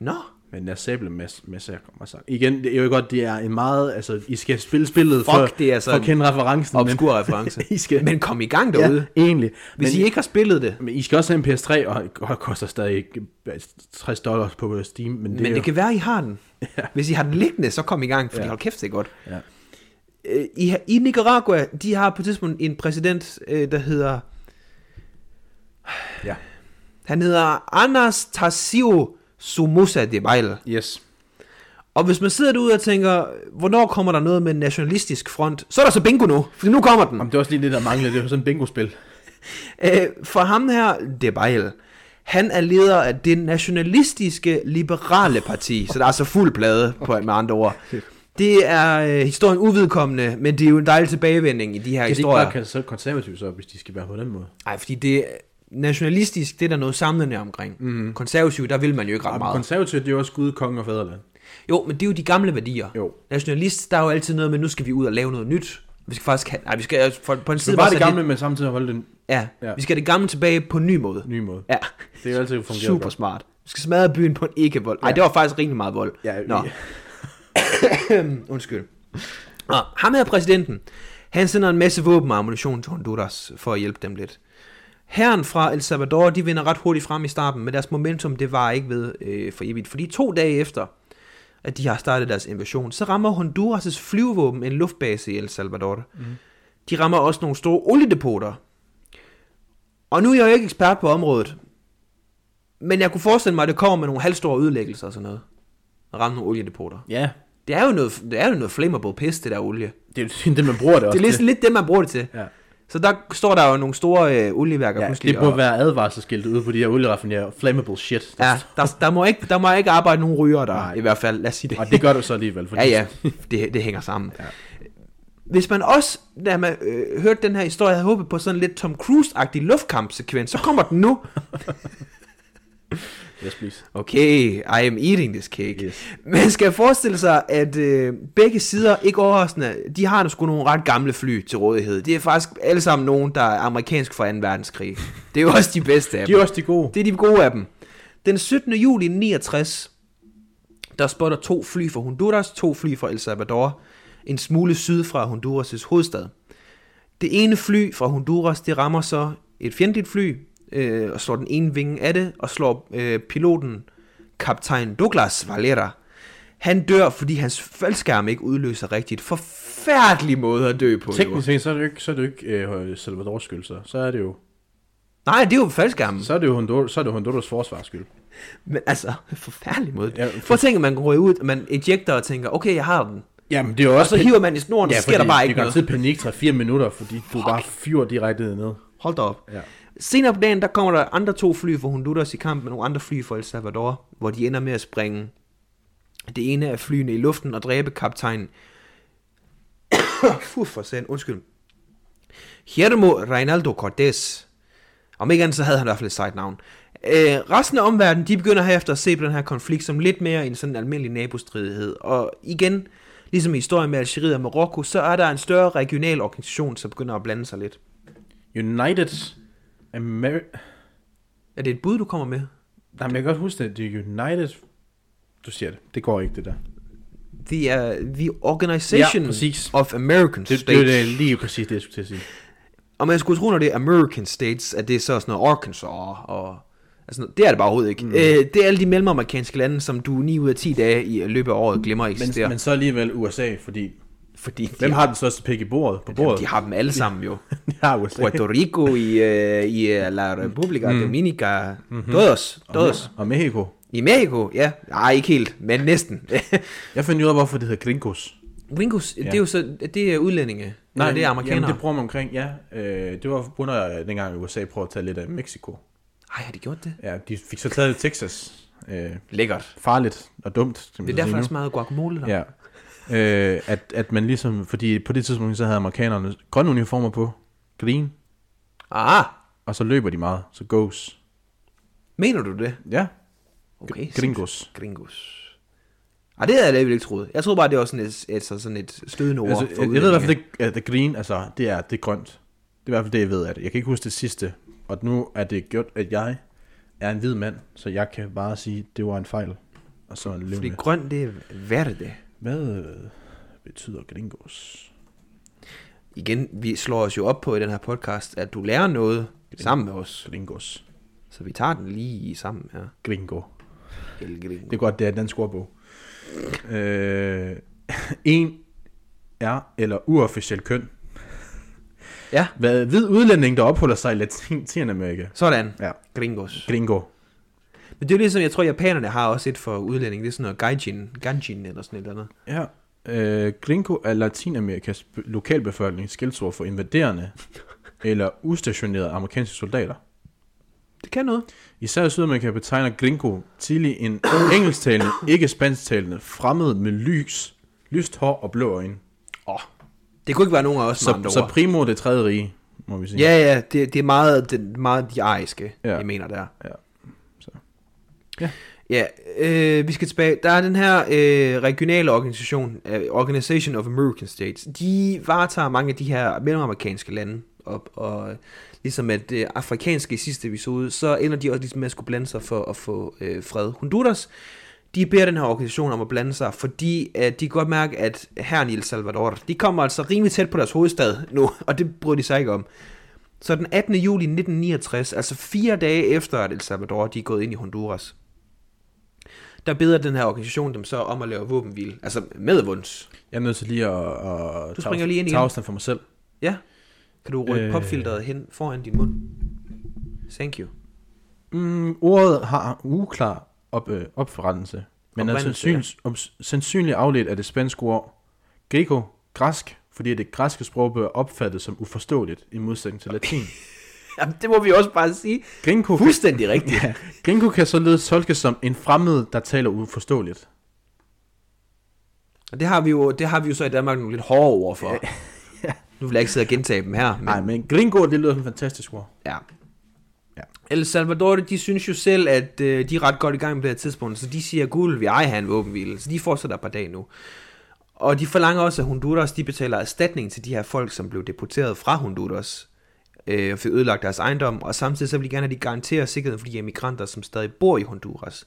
Speaker 1: Nå.
Speaker 2: Men jeg sable massakre. massakre. Igen, det er jo godt, det er en meget, altså, I skal spille spillet
Speaker 1: Fuck,
Speaker 2: for,
Speaker 1: det er altså
Speaker 2: for at kende referencen.
Speaker 1: Obskur reference. [laughs]
Speaker 2: I skal,
Speaker 1: Men kom i gang derude.
Speaker 2: ja, egentlig.
Speaker 1: Hvis
Speaker 2: men,
Speaker 1: I ikke har spillet det.
Speaker 2: men I skal også have en PS3, og det koster stadig 60 dollars på Steam. Men det,
Speaker 1: Men det
Speaker 2: jo,
Speaker 1: kan være, I har den. Hvis I har den liggende, så kom i gang,
Speaker 2: Ja.
Speaker 1: ja. hold kæft, det er godt.
Speaker 2: Ja.
Speaker 1: Øh, I, I Nicaragua, de har på et tidspunkt en præsident, øh, der hedder...
Speaker 2: Ja.
Speaker 1: Han hedder Anastasio Somoza Debayle.
Speaker 2: Yes.
Speaker 1: Og hvis man sidder derude og tænker, hvornår kommer der noget med en nationalistisk front, så er der så bingo nu, for nu kommer den.
Speaker 2: Jamen, det er også lige det, der mangler. Det er sådan et bingo-spil. [laughs]
Speaker 1: Øh, for ham her, Debayle, han er leder af det nationalistiske liberale parti, så der er så fuld plade på med andre ord. Det er øh, historien uvedkommende, men det er jo en dejlig tilbagevending i de her
Speaker 2: Kan de ikke
Speaker 1: historier.
Speaker 2: bare kalde sig konservative så, hvis de skal være på den måde?
Speaker 1: Nej, fordi det nationalistisk, det er der noget samlende omkring. Mm. Konservativ, der vil man jo ikke ret
Speaker 2: Og
Speaker 1: meget.
Speaker 2: konservative, det er jo også Gud, konge og fædreland.
Speaker 1: Jo, men det er jo de gamle værdier.
Speaker 2: Jo.
Speaker 1: Nationalist, der er jo altid noget med, nu skal vi ud og lave noget nyt. Vi skal faktisk have, nej, vi skal på, på en side
Speaker 2: bare det gamle, men samtidig holde den
Speaker 1: Lidt, ja,
Speaker 2: Ja.
Speaker 1: ja, vi skal have det gamle tilbage på en ny måde.
Speaker 2: nye måde.
Speaker 1: Ja,
Speaker 2: Det er jo altid fungeret
Speaker 1: super
Speaker 2: godt.
Speaker 1: smart. Vi skal smadre byen på en ikke-vold. Nej,
Speaker 2: Ja.
Speaker 1: det var faktisk rimelig meget vold.
Speaker 2: Ja,
Speaker 1: Nå,
Speaker 2: ja. [coughs]
Speaker 1: undskyld. Nå, ham her præsidenten, han sender en masse våben og ammunition til Honduras for at hjælpe dem lidt. Herren fra El Salvador, de vinder ret hurtigt frem i starten, men deres momentum, det var ikke ved øh, for evigt. Fordi to dage efter, at de har startet deres invasion, så rammer Honduras' flyvevåben en luftbase i El Salvador. Mm. De rammer også nogle store oliedepoter. Og nu er jeg jo ikke ekspert på området, men jeg kunne forestille mig, at det kommer med nogle halvstore ødelæggelser og sådan noget. At ramme nogle oliedepoter.
Speaker 2: Ja,
Speaker 1: Det er jo noget, det er jo noget flammable piss, det der olie.
Speaker 2: det er jo [laughs] det, man bruger det også
Speaker 1: Det er lidt, lidt det, man bruger det til.
Speaker 2: Ja.
Speaker 1: Så der står der jo nogle store øh, olieværker
Speaker 2: Ja,
Speaker 1: pludselig.
Speaker 2: det burde
Speaker 1: og-
Speaker 2: være advarselsskilt ude på de her olieraffinerer. Flammable shit.
Speaker 1: Ja, der, der, må ikke, der må ikke arbejde nogen ryger der,
Speaker 2: Nej.
Speaker 1: i hvert fald. Lad os sige det.
Speaker 2: Og det gør du så alligevel. Fordi
Speaker 1: Ja, ja, det, det hænger sammen. Ja. Hvis man også, da man øh, hørte den her historie, havde håbet på sådan lidt Tom Cruise-agtig luftkampsekvens, så kommer den nu.
Speaker 2: Yes, please.
Speaker 1: Okay, I am eating this cake.
Speaker 2: Yes.
Speaker 1: Man skal forestille sig, at øh, begge sider, ikke overraskende, de har sgu nogle ret gamle fly til rådighed. Det er faktisk alle sammen nogen, der er amerikansk fra 2. verdenskrig. Det er jo også de bedste af [laughs]
Speaker 2: De
Speaker 1: dem.
Speaker 2: er også de gode.
Speaker 1: Det er de gode af dem. Den 17. juli 69, der spotter to fly fra Honduras, to fly fra El Salvador, en smule syd fra Honduras' hovedstad. Det ene fly fra Honduras, det rammer så et fjendtligt fly, øh, og slår den ene vinge af det, og slår øh, piloten, kaptajn Douglas Valera. Han dør, fordi hans faldskærm ikke udløser rigtigt. Forfærdelig måde at dø på.
Speaker 2: Teknisk set, så er det jo ikke, så er det jo ikke øh, Salvadors skyld, så. så er det jo,
Speaker 1: Nej, det er jo faldskærmen.
Speaker 2: så er det jo Honduras, så er det Honduras forsvars skyld.
Speaker 1: Men altså, [laughs] forfærdelig måde.
Speaker 2: Ja,
Speaker 1: Prøv at tænke, man går ud, og man ejecter og tænker, okay, jeg har den.
Speaker 2: Jamen, det er jo
Speaker 1: Og
Speaker 2: også...
Speaker 1: så hiver man i snoren, ja, så sker der bare ikke
Speaker 2: det
Speaker 1: noget.
Speaker 2: Det kan panik 3-4 minutter, fordi du bare fyrer direkte ned.
Speaker 1: Hold da op.
Speaker 2: Ja.
Speaker 1: Senere på dagen, der kommer der andre to fly fra Honduras i kamp med nogle andre fly fra El Salvador, hvor de ender med at springe det ene af flyene i luften og dræbe kaptajn... [coughs] Fuh, for sand, undskyld. Guillermo Reinaldo Cortés. Om ikke andet, så havde han i hvert fald et sejt navn. Øh, resten af omverdenen, de begynder herefter at se på den her konflikt som lidt mere en sådan almindelig nabostridighed. Og igen, ligesom i historien med Algeriet og Marokko, så er der en større regional organisation, som begynder at blande sig lidt.
Speaker 2: United Amer...
Speaker 1: Er det et bud, du kommer med?
Speaker 2: Nej, men jeg kan godt huske det. Det er United... Du siger det. Det går ikke, det der.
Speaker 1: The, uh, the Organization
Speaker 2: Ja, præcis.
Speaker 1: of American
Speaker 2: Det,
Speaker 1: States.
Speaker 2: det, det er lige præcis det, jeg skulle til at sige. [laughs]
Speaker 1: Og man skulle tro, når det er American States, at det er så sådan noget Arkansas og... Altså, det er det bare overhovedet ikke. Mm. Øh, det er alle de mellemamerikanske lande, som du 9 ud af 10 dage i løbet af året glemmer
Speaker 2: Men,
Speaker 1: eksisterer.
Speaker 2: men så alligevel USA, fordi...
Speaker 1: fordi
Speaker 2: Hvem
Speaker 1: de,
Speaker 2: har den største pik i bordet, på bordet?
Speaker 1: de har dem alle sammen jo. [laughs]
Speaker 2: de har USA.
Speaker 1: Puerto Rico i, uh, i uh, La República mm. Dominica. Mm-hmm. Todos. Todos.
Speaker 2: Og Mexico.
Speaker 1: I Mexico, ja. Nej, ikke helt, men næsten. [laughs]
Speaker 2: Jeg fandt ud af, hvorfor det hedder gringos.
Speaker 1: Gringos, ja. det er jo så, det er udlændinge. Nej, det er amerikanere.
Speaker 2: Jamen, det bruger man omkring, ja. Øh, det var på grund af, dengang USA prøvede at tage lidt af Mexico.
Speaker 1: Ej, har de gjort det?
Speaker 2: Ja, de fik så taget Texas. Øh,
Speaker 1: Lækkert.
Speaker 2: farligt og dumt, som
Speaker 1: Det er derfor, der er så meget guacamole der.
Speaker 2: Ja. Øh, at, at man ligesom, fordi på det tidspunkt, så havde amerikanerne grønne uniformer på, green,
Speaker 1: Ah,
Speaker 2: og så løber de meget, så goes.
Speaker 1: mener du det?
Speaker 2: Ja,
Speaker 1: Okay.
Speaker 2: gringos.
Speaker 1: Gringos. Ej, det havde jeg alligevel ikke troet. Jeg troede bare, det var sådan et, et, et, sådan et stødende ord
Speaker 2: Altså,
Speaker 1: for
Speaker 2: jeg, jeg ved i hvert fald,
Speaker 1: udlændinge.
Speaker 2: det, at the green, altså, det er, det er grønt. Det er i hvert fald det, jeg ved af det. Jeg kan ikke huske det sidste. Og nu er det gjort, at jeg er en hvid mand, så jeg kan bare sige, at det var en fejl. Og så en
Speaker 1: Fordi
Speaker 2: levende.
Speaker 1: grøn, det er verde.
Speaker 2: Hvad øh, betyder gringos?
Speaker 1: Igen, vi slår os jo op på i den her podcast, at du lærer noget sammen med os.
Speaker 2: Gringos.
Speaker 1: Så vi tager den lige sammen her.
Speaker 2: Gringo.
Speaker 1: El gringo.
Speaker 2: Det er godt, det er en dansk ordbog. Øh, [laughs] en er eller uofficiel køn.
Speaker 1: Ja,
Speaker 2: Hvad hvid udlænding, der opholder sig i Latinamerika.
Speaker 1: sådan.
Speaker 2: Ja.
Speaker 1: Gringos.
Speaker 2: Gringo.
Speaker 1: Men det er jo ligesom, jeg tror, japanerne har også et for udlænding. Det er sådan noget gaijin, ganjin eller sådan et eller andet.
Speaker 2: Ja. Øh, gringo er Latinamerikas be- lokalbefolkning skældsord for invaderende [laughs] eller ustationerede amerikanske soldater.
Speaker 1: Det kan noget.
Speaker 2: Især i Sydamerika betegner gringo tidlig en [coughs] engelsktalende, ikke spansktalende, fremmed med lys, lyst hår og blå øjne.
Speaker 1: Åh, det kunne ikke være nogen af os
Speaker 2: Så, så primo det tredje rige, må vi sige.
Speaker 1: Ja, ja, det, det er meget, det meget de ariske. Ja. jeg mener der.
Speaker 2: Ja. Ja.
Speaker 1: Ja, øh, vi skal tilbage. Der er den her øh, regionale organisation, øh, Organization of American States. De varetager mange af de her mellemamerikanske lande. Og, og ligesom at det afrikanske i sidste episode, så ender de også ligesom med at skulle blande sig for at få øh, fred. Honduras, de beder den her organisation om at blande sig, fordi at de kan godt mærke, at her i El Salvador, de kommer altså rimelig tæt på deres hovedstad nu, [laughs] og det bryder de sig ikke om. Så den 18. juli 1969, altså fire dage efter, at El Salvador de er gået ind i Honduras, der beder den her organisation dem så om at lave våbenhvile. Altså med vunds.
Speaker 2: Jeg er nødt til lige at, at
Speaker 1: Du springer lige ind
Speaker 2: tage afstand for mig selv.
Speaker 1: Ja. Kan du rykke øh... Popfilteret hen foran din mund? Thank you.
Speaker 2: Mm, ordet har uklar op, øh, opforrettelse, men er sandsynligt, ja. sandsynligt afledt af det spanske ord greco, græsk, fordi det græske sprog bliver opfattet som uforståeligt i modsætning til latin. [laughs]
Speaker 1: Jamen, det må vi også bare sige.
Speaker 2: Gringo,
Speaker 1: Fuldstændig rigtigt. [laughs]
Speaker 2: ja, gringo kan således tolkes som en fremmed, der taler uforståeligt.
Speaker 1: Og det har vi jo, det har vi jo så i Danmark nogle lidt hårde ord for. [laughs] Nu vil jeg ikke sidde og gentage dem her. Men,
Speaker 2: Nej, men gringo, det lyder som fantastisk ord.
Speaker 1: Ja.
Speaker 2: Ja.
Speaker 1: El Salvador, de synes jo selv, at øh, de er ret godt i gang på det her tidspunkt, så de siger, guld, vi ej have en våbenhvile, så de fortsætter et par dage nu. Og de forlanger også, at Honduras de betaler erstatning til de her folk, som blev deporteret fra Honduras, øh, og fik ødelagt deres ejendom, og samtidig så vil de gerne have, at de garanterer sikkerheden for de emigranter, som stadig bor i Honduras.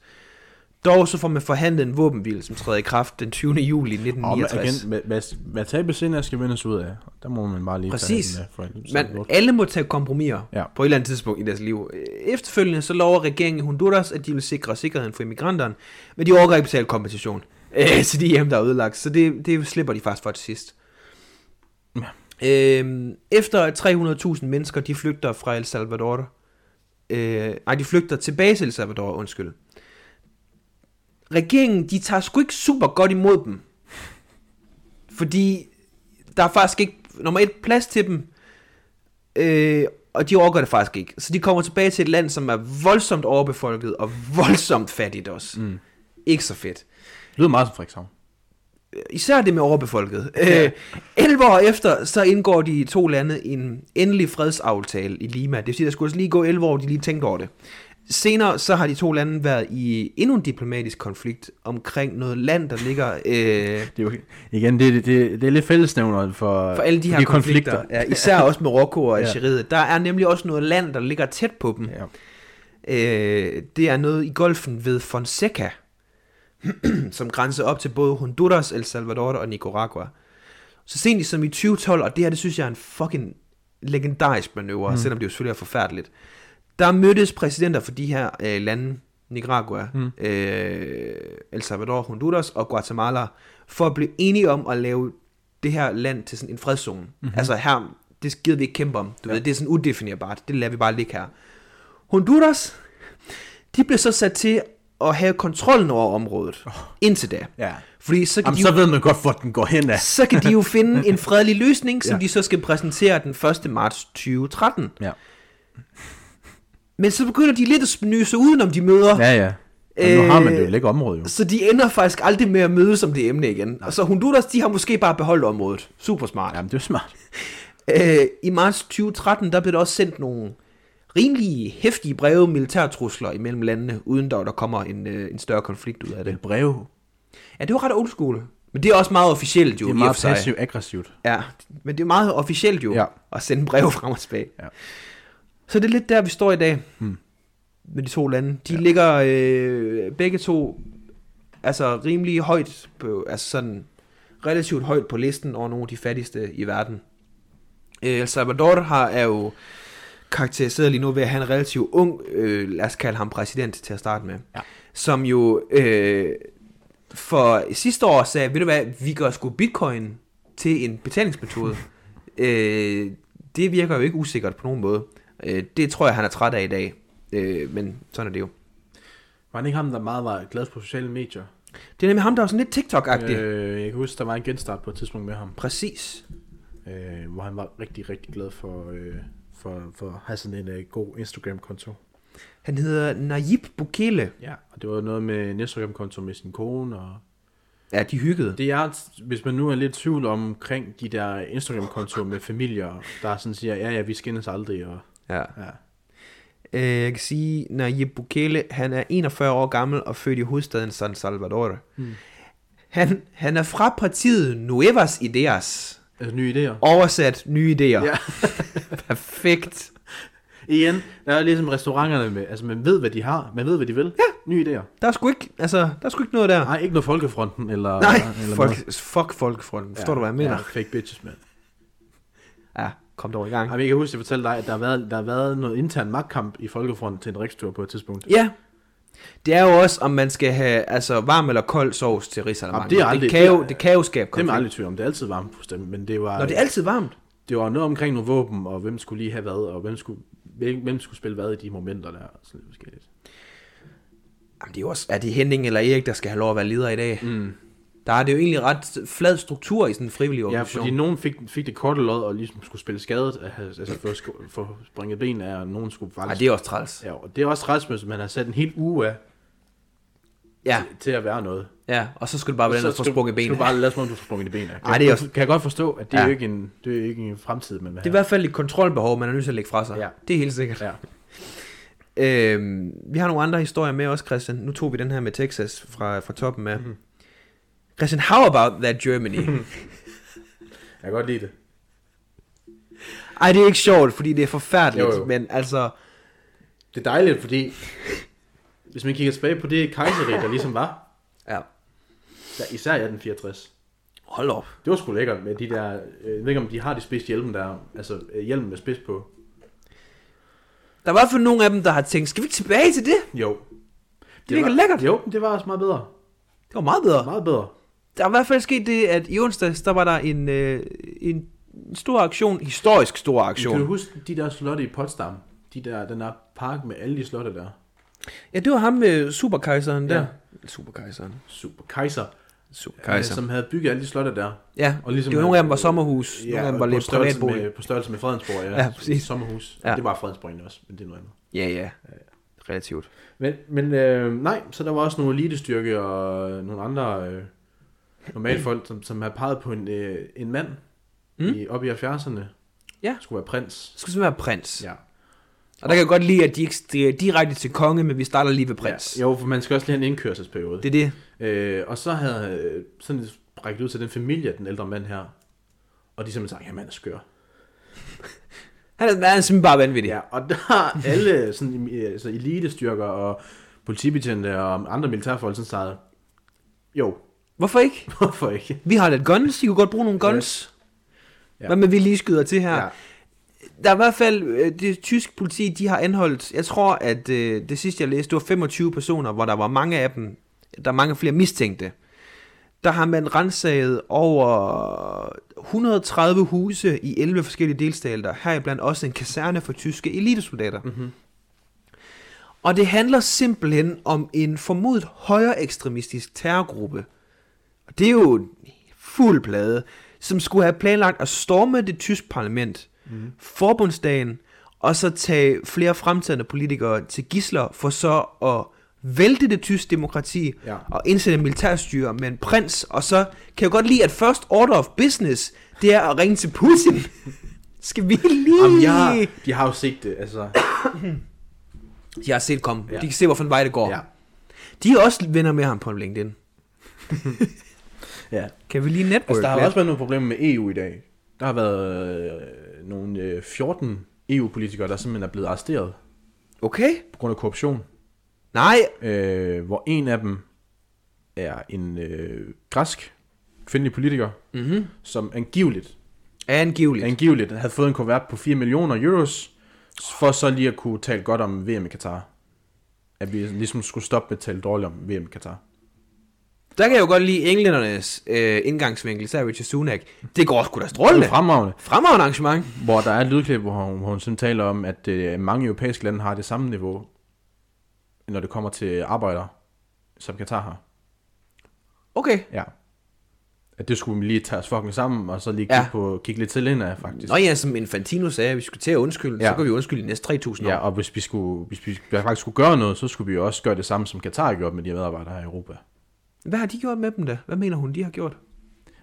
Speaker 1: Dog så får man forhandlet en våbenhvile, som træder i kraft den 20. juli
Speaker 2: Og men
Speaker 1: 1969.
Speaker 2: igen, hvad, senere skal vendes ud af. Der må man bare lige
Speaker 1: Præcis.
Speaker 2: tage. For,
Speaker 1: Men alle må tage kompromiser
Speaker 2: Ja.
Speaker 1: ja. på et eller andet tidspunkt i deres liv. Efterfølgende så lover regeringen i Honduras, at de vil sikre sikkerheden for immigranterne, men de overgår ikke betale kompensation [laughs] øh, til de hjem, der er ødelagt. Så det, det slipper de faktisk for til sidst. Øhm, efter at 300.000 mennesker de flygter fra El Salvador, øh, nej, de flygter tilbage til El Salvador, undskyld. Regeringen, de tager sgu ikke super godt imod dem. Fordi der er faktisk ikke, nummer et, plads til dem, øh, og de overgår det faktisk ikke. Så de kommer tilbage til et land, som er voldsomt overbefolket, og voldsomt fattigt også. Mm. Ikke så fedt.
Speaker 2: Det lyder meget som Frederikshavn.
Speaker 1: Især det med overbefolket. Ja. Øh, 11 år efter, så indgår de to lande en endelig fredsaftale i Lima. Det vil sige, der skulle også lige gå 11 år, de lige tænkte over det. Senere så har de to lande været i endnu en diplomatisk konflikt omkring noget land, der ligger... Øh,
Speaker 2: Det er jo, igen, det, det, det, er lidt fællesnævner for,
Speaker 1: for alle de her konflikter. konflikter. Ja, især også Marokko og Algeriet. Der er nemlig også noget land, der ligger tæt på dem.
Speaker 2: Ja.
Speaker 1: Øh, det er noget i golfen ved Fonseca, [clears throat] som grænser op til både Honduras, El Salvador og Nicaragua. Så sent som i 2012, og det her, det synes jeg er en fucking legendarisk manøvre, mm. selvom det jo selvfølgelig er forfærdeligt. Der mødtes præsidenter for de her øh, lande, Nicaragua, mm. øh, El Salvador, Honduras og Guatemala, for at blive enige om at lave det her land til sådan en fredszone. Mm-hmm. Altså her, det gider vi ikke kæmpe om. Du ja. ved, det er sådan udefinerbart. Det lader vi bare ligge her. Honduras, de blev så sat til at have kontrollen over området oh. indtil da.
Speaker 2: Ja.
Speaker 1: Fordi så kan,
Speaker 2: Jamen,
Speaker 1: de
Speaker 2: så
Speaker 1: jo,
Speaker 2: ved man godt, hvor den går hen af.
Speaker 1: så kan de jo [laughs] finde en fredelig løsning, som
Speaker 2: Ja.
Speaker 1: de så skal præsentere den 1. marts 2013.
Speaker 2: Ja.
Speaker 1: Men så begynder de lidt at snøse udenom de møder.
Speaker 2: Ja, ja. Og nu har man det jo
Speaker 1: Øh,
Speaker 2: ikke område, jo.
Speaker 1: Så de ender faktisk aldrig med at mødes om det emne igen. Og så Honduras, de har måske bare beholdt området. Super smart.
Speaker 2: Jamen, det er smart.
Speaker 1: Øh, I marts 2013, der blev der også sendt nogle rimelig hæftige breve militærtrusler imellem landene, uden der, der kommer en, øh, en større konflikt ud af det.
Speaker 2: Breve.
Speaker 1: Ja, det var ret old school. Men det er også meget officielt jo.
Speaker 2: Det er meget passivt aggressivt.
Speaker 1: Ja, men det er meget officielt jo,
Speaker 2: Ja.
Speaker 1: ja. at sende breve frem og tilbage.
Speaker 2: Ja.
Speaker 1: Så det er lidt der, vi står i dag, hmm. med de to lande. De ja. ligger øh, begge to altså rimelig højt, på, altså sådan relativt højt på listen over nogle af de fattigste i verden. Øh, El Salvador har, er jo karakteriseret lige nu ved at have en relativt ung, øh, lad os kalde ham præsident til at starte med,
Speaker 2: Ja.
Speaker 1: som jo øh, for sidste år sagde, ved du hvad, vi gør sgu bitcoin til en betalingsmetode. [laughs] øh, det virker jo ikke usikkert på nogen måde. Øh, det tror jeg, han er træt af i dag. Øh, men sådan er det jo.
Speaker 2: Var det ikke ham, der meget var glad på sociale medier?
Speaker 1: Det er nemlig ham, der er sådan lidt TikTok-agtig. Øh.
Speaker 2: Jeg kan huske, der var en genstart på et tidspunkt med ham,
Speaker 1: Præcis.
Speaker 2: øh, hvor han var rigtig, rigtig glad for, øh, for, for at have sådan en øh, god Instagram-konto.
Speaker 1: Han hedder Najib Bukele.
Speaker 2: Ja, og det var noget med en Instagram-konto med sin kone, og
Speaker 1: Ja, de hyggede.
Speaker 2: det er, hvis man nu er lidt tvivl omkring de der Instagram-kontoer med familier, der sådan siger, ja, ja, vi skændes aldrig, og
Speaker 1: Ja.
Speaker 2: ja.
Speaker 1: Øh, jeg kan sige, Najib Bukele, han er 41 år gammel og født i hovedstaden San Salvador. Mm. Han, han er fra partiet Nuevas Ideas.
Speaker 2: Altså nye idéer.
Speaker 1: Oversat nye idéer.
Speaker 2: Ja. [laughs]
Speaker 1: Perfekt.
Speaker 2: Igen, der er ligesom restauranterne med, altså man ved, hvad de har, man ved, hvad de vil. Ja. Nye idéer.
Speaker 1: Der er sgu ikke, altså, der er sgu ikke noget der.
Speaker 2: Nej, ikke noget Folkefronten, eller...
Speaker 1: Nej,
Speaker 2: eller
Speaker 1: folk,
Speaker 2: noget.
Speaker 1: fuck Folkefronten. Forstår du, hvad jeg mener?
Speaker 2: Ja, fake bitches, mand.
Speaker 1: Ja, kom dog i gang.
Speaker 2: Jamen, jeg kan huske, at jeg fortalte dig, at der har været, der har været noget intern magtkamp i Folkefronten til en rikstur på et tidspunkt.
Speaker 1: Ja. Det er jo også, om man skal have altså, varm eller kold sovs til risalamande.
Speaker 2: Det er aldrig-
Speaker 1: det, kan jo,
Speaker 2: det
Speaker 1: det kan jo skabe
Speaker 2: Det er
Speaker 1: konflikt.
Speaker 2: aldrig tvivl om. Det er altid varmt hos dem, men det var,
Speaker 1: Nå, det er altid varmt.
Speaker 2: det var noget omkring nogle våben, og hvem skulle lige have hvad, og hvem skulle, hvem, skulle spille hvad i de momenter der. Sådan lidt forskelligt.
Speaker 1: Jamen, det er jo også, er det Henning eller Erik, der skal have lov at være leder i dag? Mm. Der er det jo egentlig ret flad struktur i sådan en frivillig
Speaker 2: Ja,
Speaker 1: organisation.
Speaker 2: fordi nogen fik, fik det korte lod, og ligesom skulle spille skadet, have- altså sko- få springet ben af, og nogen skulle faktisk...
Speaker 1: det er også træls.
Speaker 2: Ja, og det er også træls, hvis man har sat en hel uge af
Speaker 1: Ja,
Speaker 2: til at være noget.
Speaker 1: ja, og så skulle det bare være den,
Speaker 2: Så
Speaker 1: der får sprunget
Speaker 2: Skal
Speaker 1: benet.
Speaker 2: du bare lade som om, du får sprunget benene. Kan,
Speaker 1: Ej, det er også-
Speaker 2: kan jeg godt forstå, at det er
Speaker 1: Ja.
Speaker 2: jo ikke en, det er ikke en fremtid, man
Speaker 1: Det er i hvert fald et kontrolbehov, man er nødt til at lægge fra sig.
Speaker 2: Ja.
Speaker 1: Det er helt sikkert.
Speaker 2: Ja.
Speaker 1: Øh, vi har nogle andre historier med også, Christian. Nu tog vi den her med Texas fra, fra toppen af.
Speaker 2: Mhm.
Speaker 1: Mm-hmm. Christian, how about that Germany? [laughs]
Speaker 2: Jeg kan godt lide det.
Speaker 1: Ej, det er ikke sjovt, fordi det er forfærdeligt,
Speaker 2: Jo, jo.
Speaker 1: men altså...
Speaker 2: Det er dejligt, fordi hvis man kigger tilbage på det kejseri, der ligesom var,
Speaker 1: Ja.
Speaker 2: der, især i 1864,
Speaker 1: Hold op.
Speaker 2: det var sgu lækkert med de der, øh, jeg ved ikke om de har de spids hjelmen der, altså øh, hjelmen med spids på.
Speaker 1: Der var i hvert fald nogle af dem, der har tænkt, skal vi ikke tilbage til det?
Speaker 2: Jo.
Speaker 1: Det virker
Speaker 2: var,
Speaker 1: lækkert.
Speaker 2: Jo, det var også meget bedre.
Speaker 1: Det var meget bedre.
Speaker 2: Meget bedre.
Speaker 1: Der er i hvert fald sket det, at i onsdags, der var der en, øh, en stor aktion, historisk stor
Speaker 2: Kan
Speaker 1: aktion.
Speaker 2: du huske de der slotte i Potsdam? De der, den der park med alle de slotte der.
Speaker 1: Ja, det var ham med superkejseren der.
Speaker 2: Ja.
Speaker 1: Superkejseren.
Speaker 2: Super kejser.
Speaker 1: Superkejser.
Speaker 2: Øh, som havde bygget alle de slotte der.
Speaker 1: Ja,
Speaker 2: Og ligesom
Speaker 1: det var nogle af dem var sommerhus, nogle af dem var
Speaker 2: på
Speaker 1: lidt privatbolig.
Speaker 2: med, på størrelse med Fredensborg, ja.
Speaker 1: Ja, præcis.
Speaker 2: Sommerhus.
Speaker 1: Ja.
Speaker 2: Ja. Det var Fredensborg også, men det er noget andet.
Speaker 1: Ja, ja. Relativt.
Speaker 2: Men, men øh, nej, så der var også nogle elitestyrke og nogle andre øh, normale folk, som, som havde peget på en, øh, en mand
Speaker 1: Mm.
Speaker 2: i, op i 70'erne.
Speaker 1: Ja.
Speaker 2: Skulle være prins.
Speaker 1: Skulle simpelthen være prins.
Speaker 2: Ja.
Speaker 1: Og der kan jeg godt lide, at de ikke er direkte til konge, men vi starter lige ved prins.
Speaker 2: Ja, jo, for man skal også lige have en indkørselsperiode.
Speaker 1: Det er det.
Speaker 2: Øh, og så havde øh, sådan rækket ud til den familie, den ældre mand her. Og de simpelthen sagde, ja, mand er skør. [laughs]
Speaker 1: Han er, han er simpelthen bare vanvittig.
Speaker 2: Ja, og der har alle sådan, øh, altså elitestyrker og politibetjente og andre militærfolk sådan sagt, jo,
Speaker 1: Hvorfor ikke? [laughs]
Speaker 2: hvorfor ikke?
Speaker 1: Vi har lidt guns, de kunne godt bruge nogle guns.
Speaker 2: Ja.
Speaker 1: Hvad med, vi lige skyder til her?
Speaker 2: Ja.
Speaker 1: Der er i hvert fald, øh, det tyske politi, de har anholdt, jeg tror, at øh, det sidste jeg læste, det var 25 personer, hvor der var mange af dem, der er mange flere mistænkte. Der har man rensaget over 130 huse i 11 forskellige delstater, heriblandt også en kaserne for tyske elitesoldater. Mm-hmm. Og det handler simpelthen om en formodet højere ekstremistisk terrorgruppe. Og det er jo en fuld plade, som skulle have planlagt at storme det tyske parlament, mm. forbundsdagen, og så tage flere fremtidende politikere til gisler, for så at vælte det tyske demokrati,
Speaker 2: Ja.
Speaker 1: og indsætte en militærstyre med en prins, og så kan jeg godt lide, at first order of business, det er at ringe til Putin. [laughs] Skal vi lige...
Speaker 2: Jamen, jeg, har- de har jo set det, altså. [coughs]
Speaker 1: De har set komme. Ja. De kan se, hvorfor vej det går.
Speaker 2: Ja.
Speaker 1: De er også venner med ham på LinkedIn. [laughs]
Speaker 2: ja.
Speaker 1: Kan vi lige network
Speaker 2: Altså, der har
Speaker 1: lidt?
Speaker 2: også været nogle problemer med EU i dag. Der har været øh, nogle øh, 14 EU-politikere, der simpelthen er blevet arresteret
Speaker 1: Okay.
Speaker 2: på grund af korruption.
Speaker 1: Nej.
Speaker 2: Øh, hvor en af dem er en øh, græsk kvindelig politiker,
Speaker 1: Mm-hmm.
Speaker 2: som angiveligt,
Speaker 1: Angiveligt.
Speaker 2: angiveligt havde fået en kuvert på 4 millioner euros, for så lige at kunne tale godt om VM i Katar. At vi ligesom skulle stoppe med at tale dårligt om VM i Katar.
Speaker 1: Der kan jeg jo godt lide englændernes øh, indgangsvinkel, især Richard Sunak. Det går sgu da
Speaker 2: Det
Speaker 1: strålende.
Speaker 2: er fremragende.
Speaker 1: Fremragende arrangement.
Speaker 2: Hvor der er et lydklip, hvor hun, hvor hun sådan taler om, at øh, mange europæiske lande har det samme niveau, når det kommer til arbejdere, som Katar har.
Speaker 1: Okay.
Speaker 2: Ja. At det skulle vi lige tage os fucking sammen, og så lige
Speaker 1: Ja.
Speaker 2: kigge, på, kigge lidt til indad, faktisk.
Speaker 1: Nå ja, som Infantino sagde, at vi skulle til at undskylde, ja.
Speaker 2: Ja.
Speaker 1: så kan vi undskylde de næste 3.000 år.
Speaker 2: Ja, og hvis vi, skulle, hvis vi faktisk skulle gøre noget, så skulle vi også gøre det samme, som Katar gjort med de medarbejdere her i Europa.
Speaker 1: Hvad har de gjort med dem da? Hvad mener hun, de har gjort?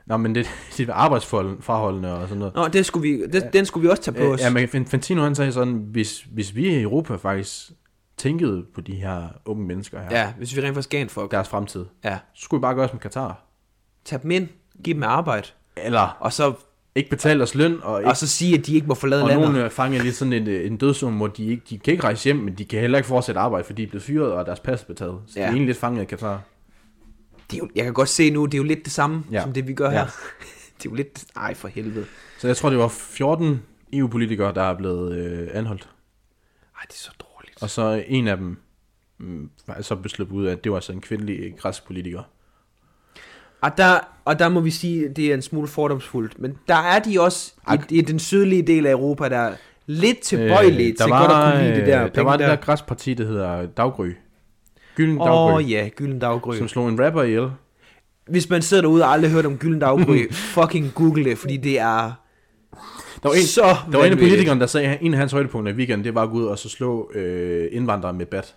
Speaker 2: Nå, men det, [laughs] det er arbejdsforholdene og sådan noget.
Speaker 1: Nå, det skulle vi, det, den skulle vi også tage på os.
Speaker 2: Ja, men Fantino han sagde sådan, hvis, hvis vi i Europa faktisk tænkede på de her unge mennesker her,
Speaker 1: ja, hvis vi rent faktisk gav en fuck.
Speaker 2: deres fremtid,
Speaker 1: Ja.
Speaker 2: så skulle vi bare gøre som Katar.
Speaker 1: Tag dem ind, giv dem arbejde,
Speaker 2: Eller
Speaker 1: og så,
Speaker 2: ikke betale os løn, og, ikke,
Speaker 1: og så sige, at de ikke må forlade
Speaker 2: og
Speaker 1: landet.
Speaker 2: nogle øh, fanger lidt sådan en, øh, en dødsum, hvor de, ikke, de kan ikke rejse hjem, men de kan heller ikke fortsætte arbejde, fordi de er blevet fyret, og deres pas er betaget. Så ja. de
Speaker 1: Ja.
Speaker 2: er egentlig lidt fanget i Katar.
Speaker 1: Det er jo, jeg kan godt se nu, det er jo lidt det samme, ja. Som det vi gør her.
Speaker 2: Ja. [laughs]
Speaker 1: det er jo lidt, ej for helvede.
Speaker 2: Så jeg tror, det var 14 EU-politikere, der er blevet øh, anholdt.
Speaker 1: Ej, det er så dårligt.
Speaker 2: Og så en af dem mm, var så besluttet ud af, at det var altså en kvindelig øh, græsk politiker.
Speaker 1: Og der, og der må vi sige, at det er en smule fordomsfuldt, men der er de også i, i den sydlige del af Europa, der er lidt tilbøjelige øh, til godt at kunne lide det der
Speaker 2: øh, der var det
Speaker 1: der.
Speaker 2: der græsk parti, der hedder Daggry. Gylden
Speaker 1: Åh
Speaker 2: Daggry,
Speaker 1: oh, ja, Gylden Daggry.
Speaker 2: som slog en rapper ihjel.
Speaker 1: Hvis man sidder derude og aldrig hørt om Gylden Daggry, [laughs] fucking google det, fordi det er
Speaker 2: Der var en,
Speaker 1: så
Speaker 2: der var en af politikerne, der sagde, at en af hans højdepunkter i weekenden, det var at gå ud og så slå øh, indvandrere med bat.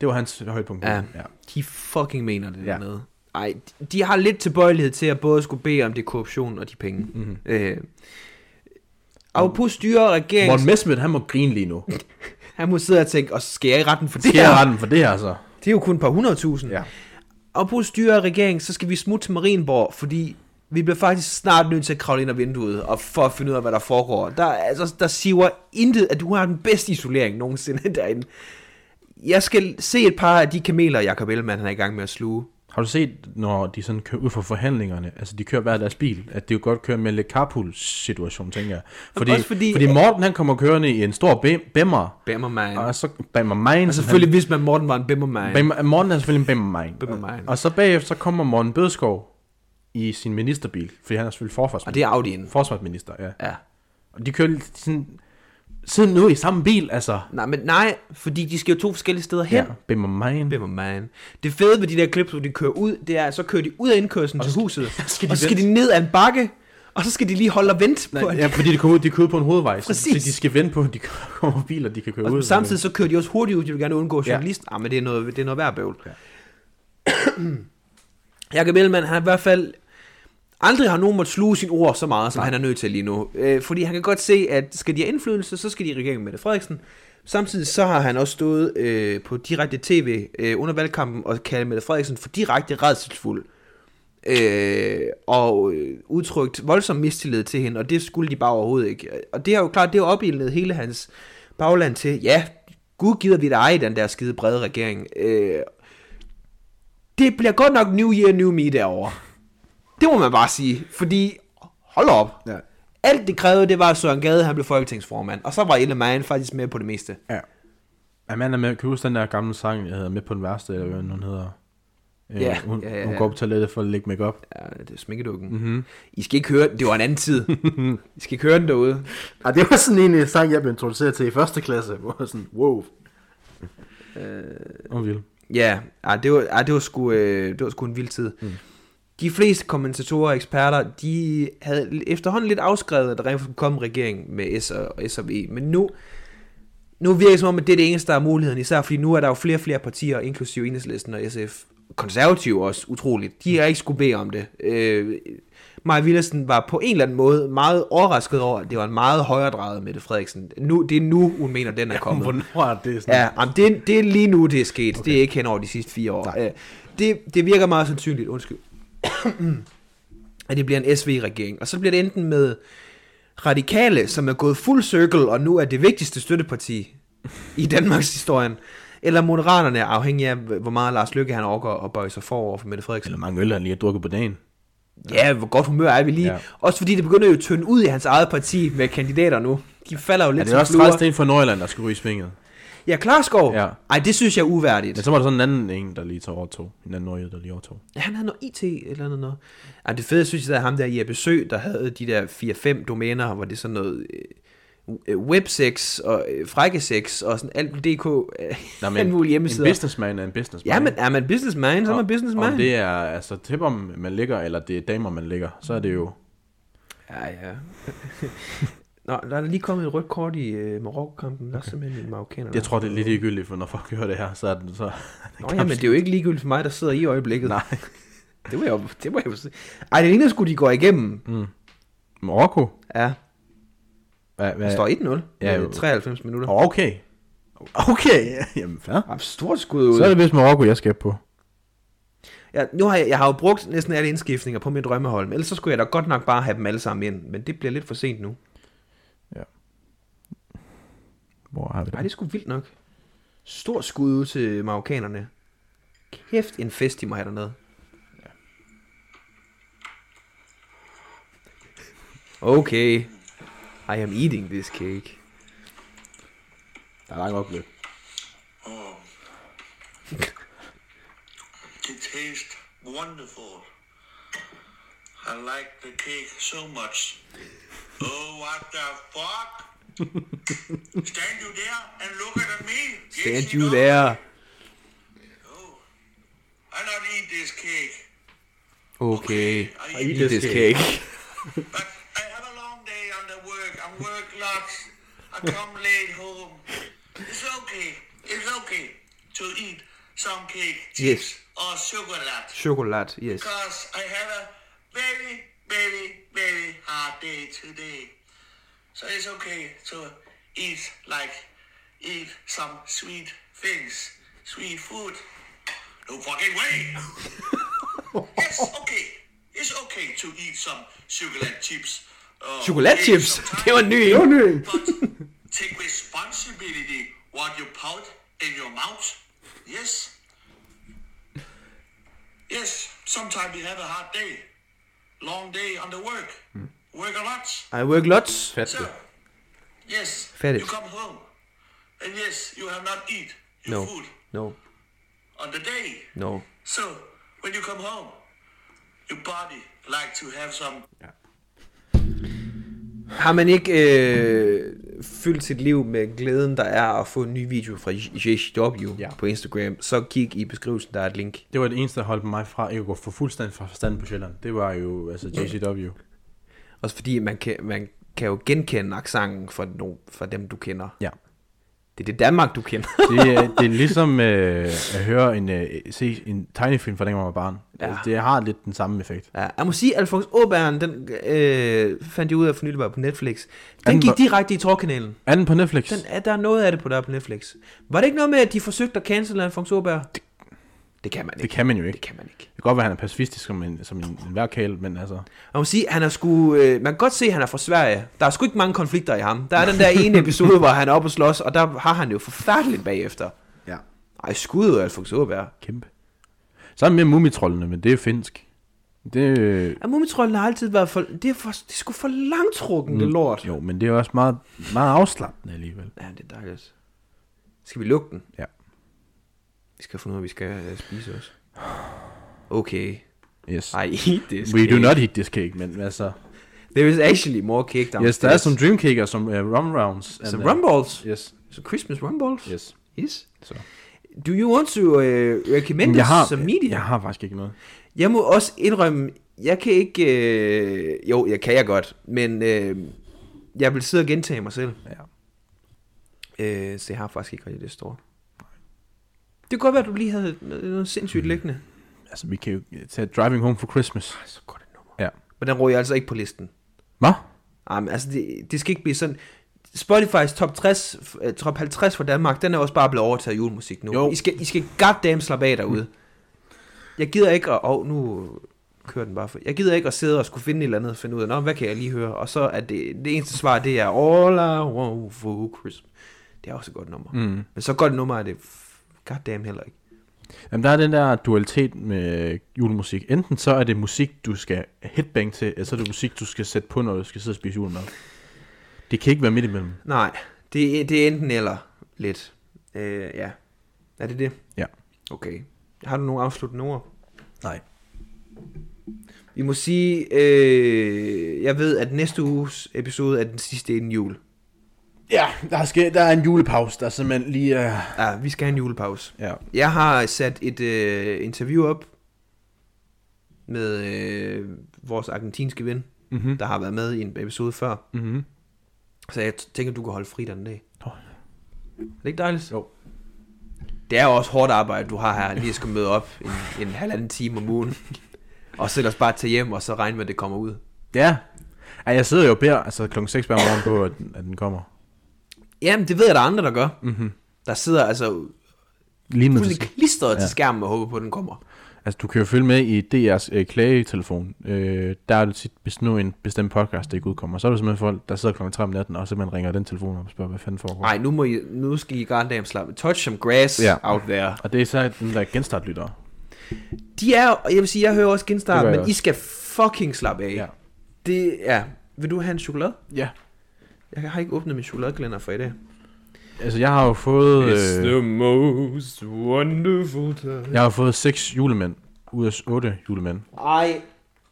Speaker 2: Det var hans højdepunkt.
Speaker 1: Ja.
Speaker 2: ja.
Speaker 1: De fucking mener det
Speaker 2: Ja.
Speaker 1: dernede. Ej, de- har lidt tilbøjelighed til at både skulle bede om det korruption og de penge.
Speaker 2: Mhm.
Speaker 1: Mm-hmm. Øh, Apropos styre og regering...
Speaker 2: Morten Messmith, han må grine lige nu. [laughs]
Speaker 1: Han må sidde og tænke, og skal jeg i retten for det
Speaker 2: Skal jeg
Speaker 1: her?
Speaker 2: retten for det her så?
Speaker 1: Det er jo kun et par hundredtusind.
Speaker 2: Ja.
Speaker 1: Og på styre af regeringen, så skal vi smutte til Marienborg, fordi vi bliver faktisk snart nødt til at kravle ind ad vinduet, og for at finde ud af, hvad der foregår. Der, er- altså, der siver intet, at du har den bedste isolering nogensinde [laughs] derinde. Jeg skal se et par af de kameler, Jacob Ellemann han er i gang med at sluge.
Speaker 2: Har du set, når de sådan kører ud fra forhandlingerne, altså de kører hver deres bil, at det jo godt kører med lidt carpool-situation, tænker jeg. Fordi,
Speaker 1: også fordi-
Speaker 2: fordi Morten han kommer kørende i en stor bimmer,
Speaker 1: Bimmermann.
Speaker 2: og så bimmer mig.
Speaker 1: Og selvfølgelig, hvis man Morten var en Bimmermann.
Speaker 2: Bimmer, Morten er selvfølgelig en bimmer mig.
Speaker 1: Bimmermann.
Speaker 2: Og så bagefter så kommer Morten Bødskov i sin ministerbil, fordi han er selvfølgelig
Speaker 1: Og
Speaker 2: forsvarsminister.
Speaker 1: det er Audi'en.
Speaker 2: Forsvarsminister, ja.
Speaker 1: Ja.
Speaker 2: Og de kører sådan, siden nu i samme bil, altså.
Speaker 1: Nej, men nej, fordi de skal jo to forskellige steder hen.
Speaker 2: Ja, bimmer mig.
Speaker 1: Bimmermann. Det fede ved de der klips, hvor de kører ud, det er, at så kører de ud af indkørslen til huset, [laughs]
Speaker 2: skal de
Speaker 1: og så skal de ned ad en bakke, og så skal de lige holde og vente på,
Speaker 2: Nej,
Speaker 1: at
Speaker 2: ja, fordi de kører ud, de kører ud på en hovedvej, så, så
Speaker 1: Præcis.
Speaker 2: de skal vente på, at de [laughs] kommer biler, de kan køre ud.
Speaker 1: Og samtidig så kører de også hurtigt ud, de vil gerne undgå
Speaker 2: Ja.
Speaker 1: journalist. Ja. Ah, men det er noget, det er noget værd bøvl. Ja. [coughs] Jakob Ellemann har i hvert fald aldrig har nogen måtte sluge sin ord så meget, som Nej. han er nødt til lige nu. Øh, fordi han kan godt se, at skal de have indflydelse, så skal de i regeringen med det Frederiksen. Samtidig så har han også stået øh, på direkte tv øh, under valgkampen og kaldt Mette Frederiksen for direkte redselsfuld. Øh, og øh, udtrykt voldsom mistillid til hende, og det skulle de bare overhovedet ikke. Og det er jo klart, det er jo opildnet hele hans bagland til, ja, Gud gider vi dig i den der skide brede regering. Øh, det bliver godt nok New Year, New Me derovre. Det må man bare sige, fordi, hold op.
Speaker 2: Ja.
Speaker 1: Alt det krævede, det var, at Søren Gade, han blev folketingsformand, og så var Ellemann faktisk med på det meste.
Speaker 2: Ja. Amanda med, kan du huske den der gamle sang, jeg hedder Med på den værste, eller hvad hun hedder? Øh,
Speaker 1: Ja,
Speaker 2: hun,
Speaker 1: ja, ja,
Speaker 2: hun
Speaker 1: ja.
Speaker 2: går på toilettet for at lægge make op.
Speaker 1: Ja, det er smækkedukken. Mm-hmm. I skal ikke høre den, det var en anden tid. [laughs] I skal ikke høre den derude.
Speaker 2: Ja, det var sådan en sang, jeg blev introduceret til i første klasse, hvor jeg sådan, wow. Øh, oh, vildt.
Speaker 1: Ja, ej, det, var, ej, det, var sgu, øh, det var sgu en vild tid. Mm. De fleste kommentatorer og eksperter, de havde efterhånden lidt afskrevet, at der rent skulle komme regering med S og, S og V. Men nu, nu virker det som om, at det er det eneste, der er muligheden. Især fordi nu er der jo flere og flere partier, inklusive Enhedslisten og SF. Konservative også, utroligt. De har ikke skulle bede om det. Øh, Maja Villersen var på en eller anden måde meget overrasket over, at det var en meget højere drejet Mette Frederiksen. Nu, det er nu, hun mener, den er kommet.
Speaker 2: Hvornår er det sådan?
Speaker 1: Ja, jamen, det, det er lige nu, det er sket. Okay. Det er ikke hen over de sidste fire år. Øh, Det, det virker meget sandsynligt, undskyld, [coughs] at det bliver en SV-regering. Og så bliver det enten med radikale, som er gået full circle, og nu er det vigtigste støtteparti i Danmarks historien, eller moderaterne, afhængig af, hvor meget Lars Løkke han overgår at bøje sig forover for Mette Frederiksen.
Speaker 2: Eller mange øl, han lige har drukket på dagen.
Speaker 1: Ja, hvor godt humør er vi lige.
Speaker 2: Ja.
Speaker 1: Ja. Også fordi det begynder jo at tynde ud i hans eget parti med kandidater nu. De falder jo lidt
Speaker 2: Er det
Speaker 1: som
Speaker 2: også træls, det er fra Nordjylland, der skal ryge svinget?
Speaker 1: Ja, Klarskov.
Speaker 2: Ja.
Speaker 1: Ej, det synes jeg er uværdigt.
Speaker 2: Men så var der sådan en anden en, der lige tog overtog. En anden nordjyd, der lige overtog.
Speaker 1: Ja, han havde noget IT eller andet noget. Ej, det fede synes jeg, der er ham der i besøg, der havde de der 4-5 domæner, hvor det sådan noget øh, øh, websex og øh, frækkesex og sådan alt DK, øh,
Speaker 2: Nå, [laughs]
Speaker 1: alt mulige
Speaker 2: en
Speaker 1: hjemmesider.
Speaker 2: businessman er en businessman.
Speaker 1: Ja, men er man businessman, så er man businessman.
Speaker 2: Om det er altså tipper, man ligger, eller det er damer, man ligger, så er det jo...
Speaker 1: Ja, ja. [laughs] Nå, der er lige kommet et rødt kort i øh, Marokko-kampen. Der er simpelthen en marokkaner.
Speaker 2: Jeg tror, det er lidt ligegyldigt, for når folk hører det her, så er det så...
Speaker 1: Nå, ja, men det er jo ikke ligegyldigt for mig, der sidder i øjeblikket.
Speaker 2: Nej. [laughs]
Speaker 1: Det var jeg jo, det var jo. Ej, det ligner sgu, de går igennem.
Speaker 2: Mm. Marokko?
Speaker 1: Ja,
Speaker 2: Hvad, hvad?
Speaker 1: står 1-0
Speaker 2: Ja,
Speaker 1: ja,
Speaker 2: jo.
Speaker 1: 93 minutter.
Speaker 2: Okay. Okay, [laughs] jamen fair.
Speaker 1: Ja, stort skud ud.
Speaker 2: Så er det vist Marokko, jeg skal på.
Speaker 1: Ja, nu har jeg, jeg har jo brugt næsten alle indskiftninger på mit drømmehold, ellers så skulle jeg da godt nok bare have dem alle sammen ind, men det bliver lidt for sent nu.
Speaker 2: Hvor har vi det?
Speaker 1: Nej, det er sgu vildt nok. Stor skud ud til marokkanerne. Kæft en fest, de må have dernede. Okay. I am eating this cake.
Speaker 2: Der er langt opløb. [laughs]
Speaker 3: Oh. it tastes wonderful. I like the cake so much. Oh, what the fuck? [laughs] Stand you there and look at me? Yes,
Speaker 1: Stand
Speaker 3: you
Speaker 1: you
Speaker 3: know.
Speaker 1: there.
Speaker 3: Oh, I not eat this cake.
Speaker 1: Okay.
Speaker 3: I
Speaker 1: I
Speaker 3: eat
Speaker 1: eat this cake. [laughs]
Speaker 3: But I have a long day on the work. I work lots. I come late home. It's okay. It's okay to eat some cake,
Speaker 1: Yes.
Speaker 3: or chocolate.
Speaker 1: Chokolade, yes.
Speaker 3: Because I had a very, very, very hard day today. So it's okay to eat like eat some sweet things, sweet food. No fucking way. [laughs] yes, okay. It's okay to eat some chocolate chips.
Speaker 1: Chokoladchips.
Speaker 3: cake sometimes,
Speaker 1: Det var en ny en.
Speaker 3: But take responsibility what you put in your mouth. Yes. Yes, sometimes we have a hard day. Long day on the work. Work a lot.
Speaker 1: I work lots.
Speaker 2: Fat
Speaker 3: So,
Speaker 2: det.
Speaker 3: yes,
Speaker 1: Fat
Speaker 3: you come home. And yes, you have not eat your
Speaker 1: No.
Speaker 3: food
Speaker 1: No.
Speaker 3: on the day.
Speaker 1: No.
Speaker 3: So, when you come home, your body like to have some
Speaker 1: Har man ikke øh, fyldt sit liv med glæden, der er at få en ny video fra JCW
Speaker 2: Ja.
Speaker 1: på Instagram, så kig i beskrivelsen, der er et link.
Speaker 2: Det var det eneste, der holdt mig fra ikke at gå for fuldstændig fra forstand på Sjælland. Det var jo altså JCW.
Speaker 1: Også fordi man kan, man kan jo genkende accenten fra, no, fra dem, du kender.
Speaker 2: Ja.
Speaker 1: Det er det Danmark, du kender.
Speaker 2: Det, er- det er [laughs] ligesom øh, at høre en, øh, se en tegnefilm fra dengang man var barn.
Speaker 1: Ja.
Speaker 2: Altså, det har lidt den samme effekt.
Speaker 1: Ja, jeg må sige, Alfons Åbæren, den øh, fandt jeg ud af for nylig var på Netflix. Den
Speaker 2: Den
Speaker 1: gik
Speaker 2: var-
Speaker 1: direkte i torkanalen.
Speaker 2: Er den på Netflix?
Speaker 1: Den, er, der er noget af det på der på Netflix. Var det ikke noget med, at de forsøgte at cancele Alfons Åbær? Det, det kan man ikke.
Speaker 2: det kan man jo
Speaker 1: det
Speaker 2: ikke.
Speaker 1: kan man ikke.
Speaker 2: Det kan godt være, at han er pacifistisk som en, som en, en værkale, men altså...
Speaker 1: Man må sige, han er sgu, øh, man kan godt se, at han er fra Sverige. Der er sgu ikke mange konflikter i ham. Der er den der ene episode, hvor han er oppe og slås, og der har han jo forfærdeligt bagefter.
Speaker 2: Ja.
Speaker 1: Ej, skud ud af Alfons Åbær.
Speaker 2: Kæmpe. Så er der mere mumitrollene, men det er finsk. Det, øh,
Speaker 1: Ja, Mumitrollen har altid været for, det er, for, det er sgu for langtrukken, det lort.
Speaker 2: jo, men det er også meget, meget afslappende alligevel.
Speaker 1: Ja, det er dejligt. Skal vi lukke den?
Speaker 2: Ja.
Speaker 1: Vi skal af, at vi skal øh, spise også. Okay.
Speaker 2: Yes.
Speaker 1: I [laughs] eat this
Speaker 2: We do
Speaker 1: cake.
Speaker 2: not eat this cake, men altså...
Speaker 1: There is actually more cake downstairs.
Speaker 2: Yes, der er some dream cake og some uh, rum rounds. and,
Speaker 1: Some
Speaker 2: uh,
Speaker 1: rumballs.
Speaker 2: Yes,
Speaker 1: So Christmas rumballs.
Speaker 2: yes.
Speaker 1: Yes.
Speaker 2: Så.
Speaker 1: Do you want to uh, recommend
Speaker 2: Jeg
Speaker 1: us
Speaker 2: har,
Speaker 1: some media?
Speaker 2: jeg har faktisk ikke noget.
Speaker 1: Jeg må også indrømme, jeg kan ikke... Øh, jo, jeg kan jeg godt, men øh, jeg vil sidde og gentage mig selv.
Speaker 2: Ja.
Speaker 1: Øh, så jeg har faktisk ikke rigtig det store. Det kan godt være, at du lige havde noget sindssygt liggende.
Speaker 2: Altså, vi kan jo tage Driving Home for Christmas.
Speaker 1: Så godt et nummer.
Speaker 2: Ja.
Speaker 1: Men den råder altså ikke på listen.
Speaker 2: Hvad?
Speaker 1: Ej, men altså, det, det skal ikke blive sådan... Spotify's top, 60, uh, top 50 for Danmark, den er også bare blevet overtaget af julemusik nu.
Speaker 2: Jo.
Speaker 1: I skal, I skal goddamn slappe af derude. Jeg gider ikke at... Oh, nu kører den bare for... Jeg gider ikke at sidde og skulle finde et eller andet og finde ud af, Nå, hvad kan jeg lige høre? Og så er det, det eneste svar, det er All I want for Christmas. Det er også et godt nummer.
Speaker 2: Mm.
Speaker 1: Men så godt nummer er det goddamn heller ikke.
Speaker 2: Jamen, der er den der dualitet med julemusik. Enten så er det musik, du skal headbang til, eller så er det musik, du skal sætte på, når du skal sidde og spise julemad. Det kan ikke være midt imellem.
Speaker 1: Nej, det, det er enten eller lidt. Øh, ja. Er det det?
Speaker 2: Ja.
Speaker 1: Okay. Har du nogle afsluttende ord?
Speaker 2: Nej.
Speaker 1: Vi må sige, øh, jeg ved, at næste uges episode er den sidste inden jul.
Speaker 2: Ja, der, skal, der er en julepause, der simpelthen lige er...
Speaker 1: Ja, vi skal have en julepause.
Speaker 2: Ja.
Speaker 1: Jeg har sat et øh, interview op med øh, vores argentinske ven,
Speaker 2: Mm-hmm.
Speaker 1: der har været med i en episode før.
Speaker 2: Mm-hmm.
Speaker 1: Så jeg tænker, du kan holde fri den dag.
Speaker 2: Åh.
Speaker 1: Er det ikke dejligt?
Speaker 2: Jo.
Speaker 1: Det er jo også hårdt arbejde, du har her, lige at skal møde op en, en halvanden time om ugen. og så ellers bare tage hjem, og så regne med, at det kommer ud.
Speaker 2: Ja. Ej, jeg sidder jo og beder, altså klokken 6 hver morgen på, at den kommer.
Speaker 1: Jamen, det ved jeg, der er andre, der gør.
Speaker 2: Mm-hmm.
Speaker 1: Der sidder altså
Speaker 2: Lige med
Speaker 1: fuldstændig klistret ja.
Speaker 2: Ja.
Speaker 1: til skærmen og håber på, at den kommer.
Speaker 2: Altså, du kan jo følge med i DR's øh, klagetelefon. Øh, der er det tit, hvis nu en bestemt podcast der ikke udkommer, så er der simpelthen folk, der sidder klokken 3 om natten, og simpelthen ringer den telefon op og spørger, hvad fanden foregår.
Speaker 1: Nej, nu, må I, nu skal I goddamn slappe. Touch some grass
Speaker 2: Ja.
Speaker 1: ja. out there.
Speaker 2: Og det er så den der genstartlyttere.
Speaker 1: De er, jeg vil sige, jeg hører også genstart, men
Speaker 2: også.
Speaker 1: I skal fucking slappe af.
Speaker 2: Ja.
Speaker 1: Det er... Vil du have en chokolade?
Speaker 2: Ja.
Speaker 1: Jeg har ikke åbnet min chokoladekalender for i dag.
Speaker 2: Altså, jeg har jo fået... Øh,
Speaker 1: most wonderful time.
Speaker 2: jeg har fået 6 julemænd ud af 8 julemænd.
Speaker 1: Ej.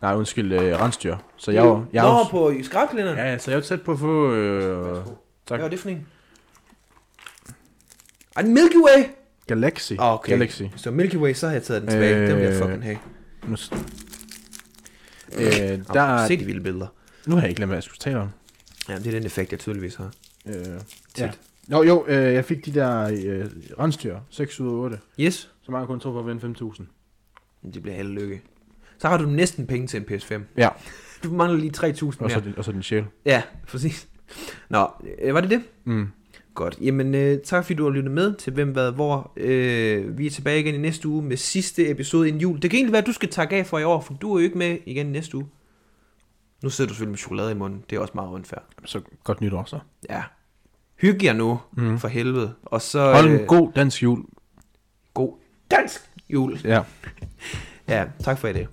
Speaker 2: Nej, undskyld, øh, rensdyr. Så jeg, var- jeg,
Speaker 1: Nå,
Speaker 2: jeg,
Speaker 1: på skrabkalenderen?
Speaker 2: ja, så jeg er jo tæt på at få... Øh, tak.
Speaker 1: Hvad var det for en? Ej, Milky Way!
Speaker 2: Galaxy.
Speaker 1: Ah, okay.
Speaker 2: Galaxy.
Speaker 1: Hvis det var Milky Way, så har jeg taget den tilbage. Øh... Den vil jeg
Speaker 2: Øh,
Speaker 1: fucking have.
Speaker 2: Nu, øh, der,
Speaker 1: Oh,
Speaker 2: er-
Speaker 1: se de vilde billeder.
Speaker 2: nu har jeg ikke glemt, hvad jeg skulle tale om.
Speaker 1: Ja, det er den effekt, jeg tydeligvis har.
Speaker 2: Øh,
Speaker 1: Tit.
Speaker 2: ja. Jo, jo, øh, jeg fik de der øh, rensdyr. 6 ud af 8.
Speaker 1: Yes.
Speaker 2: Så mange kun tro på at vinde 5.000.
Speaker 1: Det bliver held lykke. Så har du næsten penge til en PS5.
Speaker 2: Ja, [laughs]
Speaker 1: Du mangler lige 3.000
Speaker 2: og så,
Speaker 1: mere.
Speaker 2: din- og så din sjæl.
Speaker 1: Ja, præcis. Nå, øh, var det det?
Speaker 2: Mm.
Speaker 1: Godt. Jamen, øh, tak fordi du har lyttet med til Hvem Hvad Hvor. Øh, vi er tilbage igen i næste uge med sidste episode inden jul. Det kan egentlig være, at du skal takke af for i år, for du er jo ikke med igen næste uge. Nu sidder du selvfølgelig med chokolade i munden. Det er også meget unfair.
Speaker 2: Så godt nytår så.
Speaker 1: Ja. Hygge jer nu, mm. for helvede. Og så...
Speaker 2: Hold en
Speaker 1: øh,
Speaker 2: god dansk jul.
Speaker 1: god dansk jul.
Speaker 2: Ja. [laughs]
Speaker 1: Ja, tak for i dag.